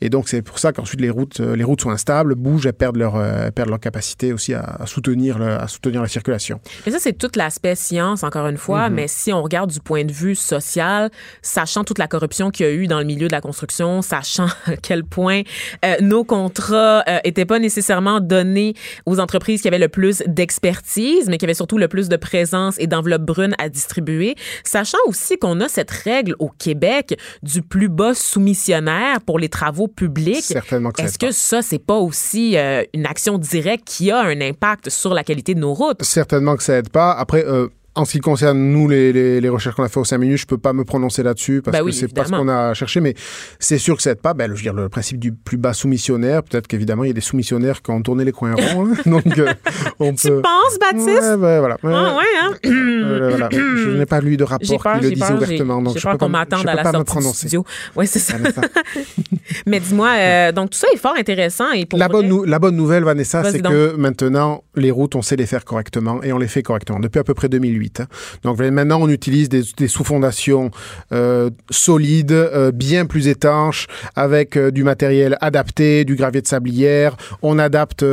[SPEAKER 12] Et donc, c'est pour ça qu'ensuite, les routes, euh, les routes sont instables, bougent, elles perdent leur, euh, elles perdent leur capacité aussi à, à soutenir, le- à soutenir la circulation.
[SPEAKER 2] Mais ça, c'est tout l'aspect science, encore une fois.
[SPEAKER 12] Mhm.
[SPEAKER 2] Mais si on regarde du point de vue social, sachant toute la corruption qu'il y a eu dans le milieu de la construction, sachant <laughs> à quel point euh, nos contrats euh, étaient pas nécessairement donnés aux entreprises qui avaient le plus d'expertise, mais qui avaient surtout le plus de présence et d'enveloppes brunes à distribuer, sachant aussi qu'on a cette règle au Québec du plus bas soumissionnaire pour les travaux publics.
[SPEAKER 12] Certainement que ça
[SPEAKER 2] Est-ce que ça, c'est pas aussi euh, une action directe qui a un impact sur la qualité de nos routes?
[SPEAKER 12] Certainement que ça aide pas. Après, euh, en ce qui concerne nous, les, les, les recherches qu'on a fait au 5 minutes, je peux pas me prononcer là-dessus parce
[SPEAKER 2] Ben
[SPEAKER 12] que
[SPEAKER 2] oui,
[SPEAKER 12] c'est pas ce qu'on a cherché, mais c'est sûr que ça aide pas. Ben, je veux dire, le principe du plus bas soumissionnaire, peut-être qu'évidemment, il y a des soumissionnaires qui ont tourné les coins ronds. hein. <laughs> Donc, euh, on
[SPEAKER 2] Tu
[SPEAKER 12] peut...
[SPEAKER 2] penses, Baptiste?
[SPEAKER 12] Ouais, ben, voilà.
[SPEAKER 2] Ah ouais, hein?
[SPEAKER 12] Euh, <clears throat> voilà. Je n'ai pas lu de rapport
[SPEAKER 2] peur,
[SPEAKER 12] qui le disait ouvertement,
[SPEAKER 2] j'ai-
[SPEAKER 12] donc
[SPEAKER 2] j'ai
[SPEAKER 12] je
[SPEAKER 2] peur
[SPEAKER 12] peux pas,
[SPEAKER 2] qu'on
[SPEAKER 12] me-
[SPEAKER 2] m'attende à la sortie du
[SPEAKER 12] prononcer.
[SPEAKER 2] studio. Oui, c'est ça. <laughs> Mais dis-moi, euh, donc tout ça est fort intéressant et pour
[SPEAKER 12] La
[SPEAKER 2] vrai-
[SPEAKER 12] bonne, nou- la bonne nouvelle, Vanessa, c'est que maintenant, les routes, on sait les faire correctement et on les fait correctement depuis à peu près 2008. hein. Donc maintenant, on utilise des, des sous-fondations euh, solides, bien plus étanches, avec du matériel adapté, du gravier de sablière. On adapte,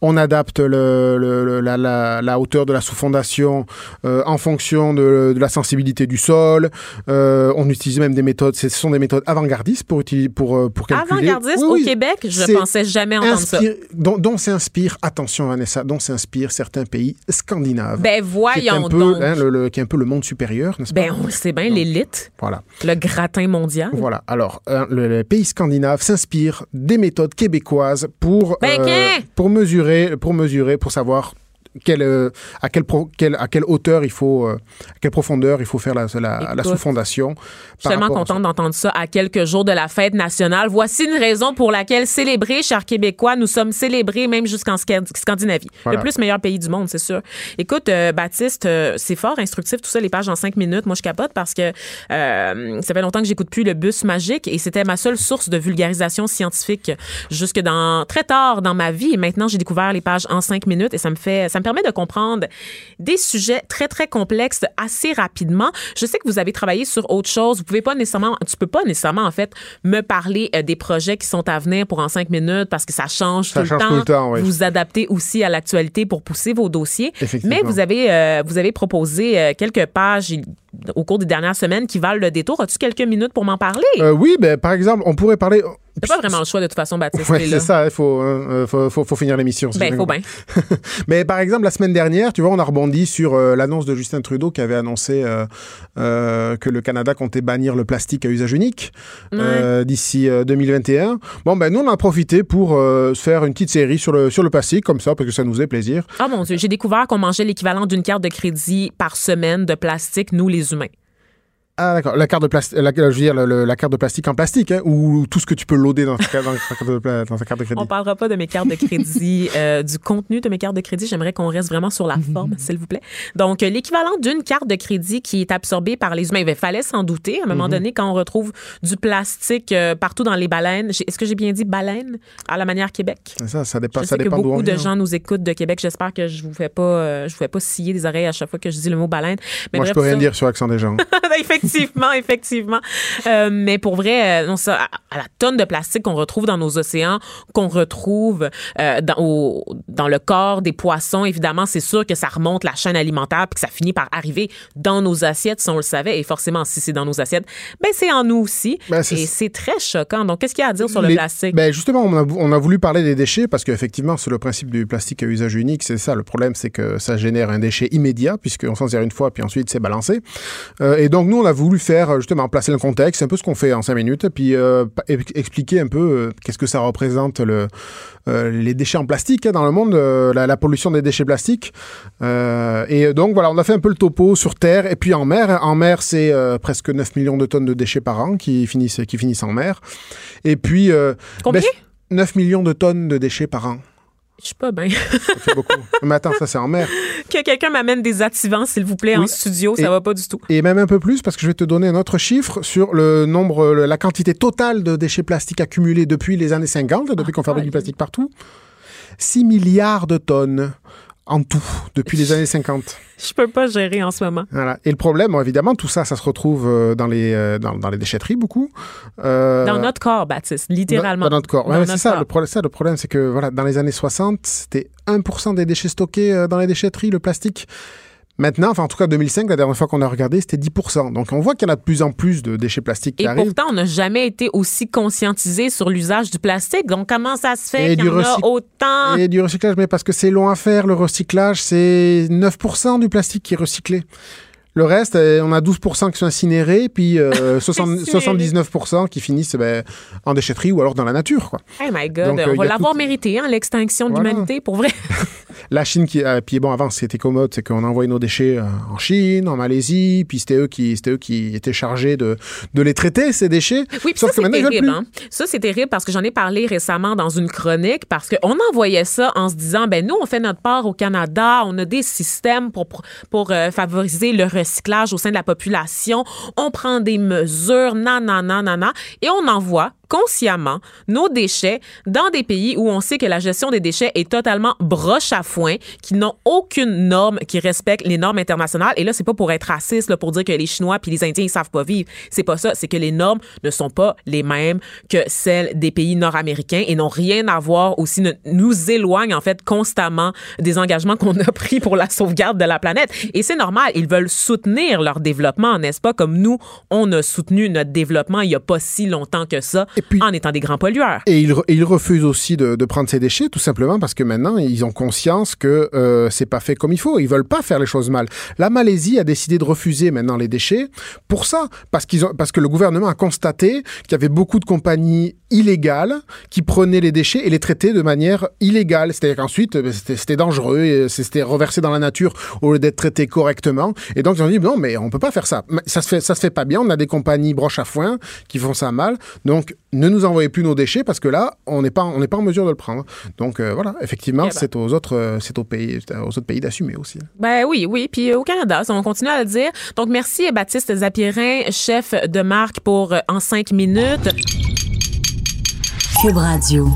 [SPEAKER 12] on adapte le, le- le- la, la- la hauteur de la sous-fondation en fonction de, de la sensibilité du sol. Euh, on utilise même des méthodes, ce sont des méthodes avant-gardistes pour utiliser, pour, euh, pour calculer.
[SPEAKER 2] Avant-gardiste
[SPEAKER 12] Oui,
[SPEAKER 2] au
[SPEAKER 12] oui.
[SPEAKER 2] Québec, je pensais jamais entendre ça.
[SPEAKER 12] inspire- Dont, dont s'inspire, attention Vanessa, dont s'inspirent certains pays scandinaves.
[SPEAKER 2] Ben voyons
[SPEAKER 12] un peu,
[SPEAKER 2] donc.
[SPEAKER 12] hein, le, le- qui est un peu le monde supérieur, n'est-ce pas?
[SPEAKER 2] Ben on le sait bien, l'élite,
[SPEAKER 12] Voilà.
[SPEAKER 2] le gratin mondial.
[SPEAKER 12] Voilà. Alors, hein, le, les pays scandinaves s'inspirent des méthodes québécoises pour
[SPEAKER 2] Ben,
[SPEAKER 12] pour mesurer, pour mesurer, pour savoir quelle, euh, à, quelle pro- quelle- à quelle hauteur il faut, euh, à quelle profondeur il faut faire la, la, la
[SPEAKER 2] Écoute,
[SPEAKER 12] sous-fondation.
[SPEAKER 2] Je suis tellement contente d'entendre ça à quelques jours de la fête nationale. Voici une raison pour laquelle célébrer, chers Québécois, nous sommes célébrés même jusqu'en Sca- Scandinavie.
[SPEAKER 12] Voilà.
[SPEAKER 2] Le plus meilleur pays du monde, c'est sûr. Écoute, euh, Baptiste, c'est fort instructif tout ça, les pages en cinq minutes. Moi, je capote parce que ça fait longtemps que j'écoute plus le bus magique et c'était ma seule source de vulgarisation scientifique jusque dans très tard dans ma vie. Et maintenant, j'ai découvert les pages en cinq minutes et ça me fait, ça me permet de comprendre des sujets très très complexes assez rapidement. Je sais que vous avez travaillé sur autre chose. Vous pouvez pas nécessairement, tu peux pas nécessairement en fait me parler euh, des projets qui sont à venir pour en cinq minutes parce que ça change,
[SPEAKER 12] Ça
[SPEAKER 2] tout,
[SPEAKER 12] change
[SPEAKER 2] le temps.
[SPEAKER 12] tout le temps, oui.
[SPEAKER 2] Vous adaptez aussi à l'actualité pour pousser vos dossiers. Mais vous avez euh, vous avez proposé euh, quelques pages au cours des dernières semaines qui valent le détour. As-tu quelques minutes pour m'en parler?
[SPEAKER 12] Euh, oui, ben, par exemple, on pourrait parler.
[SPEAKER 2] C'est pas vraiment le choix de toute façon, Baptiste.
[SPEAKER 12] Ouais, c'est ça, il faut, euh, faut, faut, faut finir l'émission. si
[SPEAKER 2] Ben, faut
[SPEAKER 12] compris. <laughs> Mais par exemple, la semaine dernière, tu vois, on a rebondi sur euh, l'annonce de Justin Trudeau qui avait annoncé euh, que le Canada comptait bannir le plastique à usage unique d'ici euh, 2021. Bon, ben nous, on a profité pour se faire une petite série sur le, sur le plastique, comme ça, parce que ça nous fait plaisir.
[SPEAKER 2] Ah mon Dieu, j'ai découvert qu'on mangeait l'équivalent d'une carte de crédit par semaine de plastique, nous les humains.
[SPEAKER 12] Ah d'accord, la carte de plastique, la, je veux dire le- le- la carte de plastique en plastique, hein, ou tout ce que tu peux loader dans ta, carte- dans ta carte de pla- dans ta carte de crédit?
[SPEAKER 2] On parlera pas de mes cartes de crédit, <laughs> euh, du contenu de mes cartes de crédit. J'aimerais qu'on reste vraiment sur la forme, s'il vous plaît. Donc, euh, l'équivalent d'une carte de crédit qui est absorbée par les humains. Il fallait s'en douter. À un moment
[SPEAKER 12] Mhm.
[SPEAKER 2] donné, quand on retrouve du plastique euh, partout dans les baleines, est-ce que j'ai bien dit baleine à la manière Québec?
[SPEAKER 12] Ça, ça dépend,
[SPEAKER 2] Je
[SPEAKER 12] ça
[SPEAKER 2] sais que
[SPEAKER 12] dépend
[SPEAKER 2] beaucoup de gens nous écoutent de Québec. J'espère que je vous fais pas, euh, je vous fais pas scier des oreilles à chaque fois que je dis le mot baleine. Mais
[SPEAKER 12] Moi, je
[SPEAKER 2] bref,
[SPEAKER 12] peux rien
[SPEAKER 2] ça-
[SPEAKER 12] dire sur l'accent des gens. <laughs>
[SPEAKER 2] effectivement, effectivement. Euh, mais pour vrai, euh, non, ça, à, à la tonne de plastique qu'on retrouve dans nos océans, qu'on retrouve euh, dans, au- dans le corps des poissons, évidemment, c'est sûr que ça remonte la chaîne alimentaire puis que ça finit par arriver dans nos assiettes, si on le savait. Et forcément, si c'est dans nos assiettes, ben c'est en nous aussi.
[SPEAKER 12] Ben,
[SPEAKER 2] et c'est très choquant. Donc, qu'est-ce qu'il y a à dire sur le
[SPEAKER 12] Les-
[SPEAKER 2] plastique?
[SPEAKER 12] Ben justement, on a, on a voulu parler des déchets parce qu'effectivement, c'est le principe du plastique à usage unique. C'est ça, le problème, c'est que ça génère un déchet immédiat puisqu'on s'en sert une fois puis ensuite c'est balancé. Euh, et donc, nous, on a voulu faire justement placer le contexte, un peu ce qu'on fait en cinq minutes, puis euh, expliquer un peu euh, qu'est-ce que ça représente le, euh, les déchets en plastique hein, dans le monde, euh, la, la pollution des déchets plastiques. Euh, et donc, voilà, on a fait un peu le topo sur Terre et puis en mer. En mer, c'est euh, presque 9 millions de tonnes de déchets par an qui finissent, qui finissent en mer. Et puis... euh,
[SPEAKER 2] Combien?
[SPEAKER 12] ben, 9 millions de tonnes de déchets par an.
[SPEAKER 2] Je sais pas bien.
[SPEAKER 12] Ça fait beaucoup. <laughs> Mais attends, ça c'est en mer.
[SPEAKER 2] que quelqu'un m'amène des activants, s'il vous plaît, en studio. Ça
[SPEAKER 12] Et-
[SPEAKER 2] va pas du tout.
[SPEAKER 12] Et même un peu plus parce que je vais te donner un autre chiffre sur le nombre, la quantité totale de déchets plastiques accumulés depuis les années 50, depuis qu'on fabrique du plastique partout. 6 milliards de tonnes en tout depuis les années 50.
[SPEAKER 2] Je peux pas gérer en ce moment.
[SPEAKER 12] Voilà. Et le problème, évidemment, tout ça, ça se retrouve euh, dans les, euh, dans, dans les déchetteries beaucoup. Euh,
[SPEAKER 2] Dans notre corps, Baptiste, littéralement.
[SPEAKER 12] Dans, dans notre corps. Ouais, c'est ça, le problème, ça, le problème, c'est que voilà, dans les années 60, c'était 1% des déchets stockés dans les déchetteries, le plastique. Maintenant, enfin en tout cas 2005, la dernière fois qu'on a regardé, c'était 10%. Donc on voit qu'il y en a de plus en plus de déchets plastiques qui
[SPEAKER 2] Et
[SPEAKER 12] arrivent.
[SPEAKER 2] pourtant, on n'a jamais été aussi conscientisé sur l'usage du plastique. Donc, comment ça se fait qu'il y en a autant?
[SPEAKER 12] Et du recyclage, mais parce que c'est long à faire, le recyclage, c'est 9% du plastique qui est recyclé. Le reste, euh, on a 12% qui sont incinérés, puis euh, 60
[SPEAKER 2] Incinérés.
[SPEAKER 12] 79% qui finissent ben, en déchetterie ou alors dans la nature. Quoi.
[SPEAKER 2] Oh my God,
[SPEAKER 12] Donc, euh,
[SPEAKER 2] on va l'avoir
[SPEAKER 12] tout-
[SPEAKER 2] mérité, hein, l'extinction de
[SPEAKER 12] Voilà.
[SPEAKER 2] l'humanité, pour vrai. <laughs>
[SPEAKER 12] La Chine qui euh, puis bon avant ce qui était commode c'est qu'on envoyait nos déchets euh, en Chine, en Malaisie, puis c'était eux qui c'était eux qui étaient chargés de, de les traiter ces déchets.
[SPEAKER 2] Oui, puis
[SPEAKER 12] Sauf
[SPEAKER 2] ça, c'est terrible. Hein? Ça, c'est terrible parce que j'en ai parlé récemment dans une chronique parce qu'on envoyait ça en se disant, ben nous, on fait notre part au Canada, on a des systèmes pour, pour euh, favoriser le recyclage au sein de la population, on prend des mesures, nanana, nanana, et on envoie consciemment nos déchets dans des pays où on sait que la gestion des déchets est totalement broche à foin, qui n'ont aucune norme qui respecte les normes internationales. Et là, c'est pas pour être raciste, là, pour dire que les Chinois puis les Indiens, ils savent pas vivre. C'est pas ça. C'est que les normes ne sont pas les mêmes que celles des pays nord-américains et n'ont rien à voir aussi, nous éloignent en fait constamment des engagements qu'on a pris pour la sauvegarde de la planète. Et c'est normal. Ils veulent soutenir leur développement, n'est-ce pas? Comme nous, on a soutenu notre développement il y a pas si longtemps que ça en étant des grands pollueurs.
[SPEAKER 12] Et ils, re- et ils refusent aussi de, de prendre ces déchets, tout simplement parce que maintenant, ils ont conscience que euh, c'est pas fait comme il faut. Ils veulent pas faire les choses mal. La Malaisie a décidé de refuser maintenant les déchets pour ça, parce, qu'ils ont, parce que le gouvernement a constaté qu'il y avait beaucoup de compagnies illégales qui prenaient les déchets et les traitaient de manière illégale. C'est-à-dire qu'ensuite, euh, c'était, c'était dangereux, et c'était reversé dans la nature au lieu d'être traité correctement. Et donc, ils ont dit, non, mais on peut pas faire ça. Ça se fait, ça se fait pas bien. On a des compagnies broche à foin qui font ça mal. Donc, ne nous envoyez plus nos déchets parce que là, on n'est pas, on n'est pas en mesure de le prendre. Donc, euh, voilà, effectivement,
[SPEAKER 2] Eh ben.
[SPEAKER 12] c'est aux autres, euh, c'est aux pays, aux autres pays d'assumer aussi.
[SPEAKER 2] Ben oui, oui. Puis euh, au Canada, ça, on continue à le dire. Donc merci euh, Baptiste Zapierin, chef de marque pour euh, En cinq minutes.
[SPEAKER 4] Cube Radio.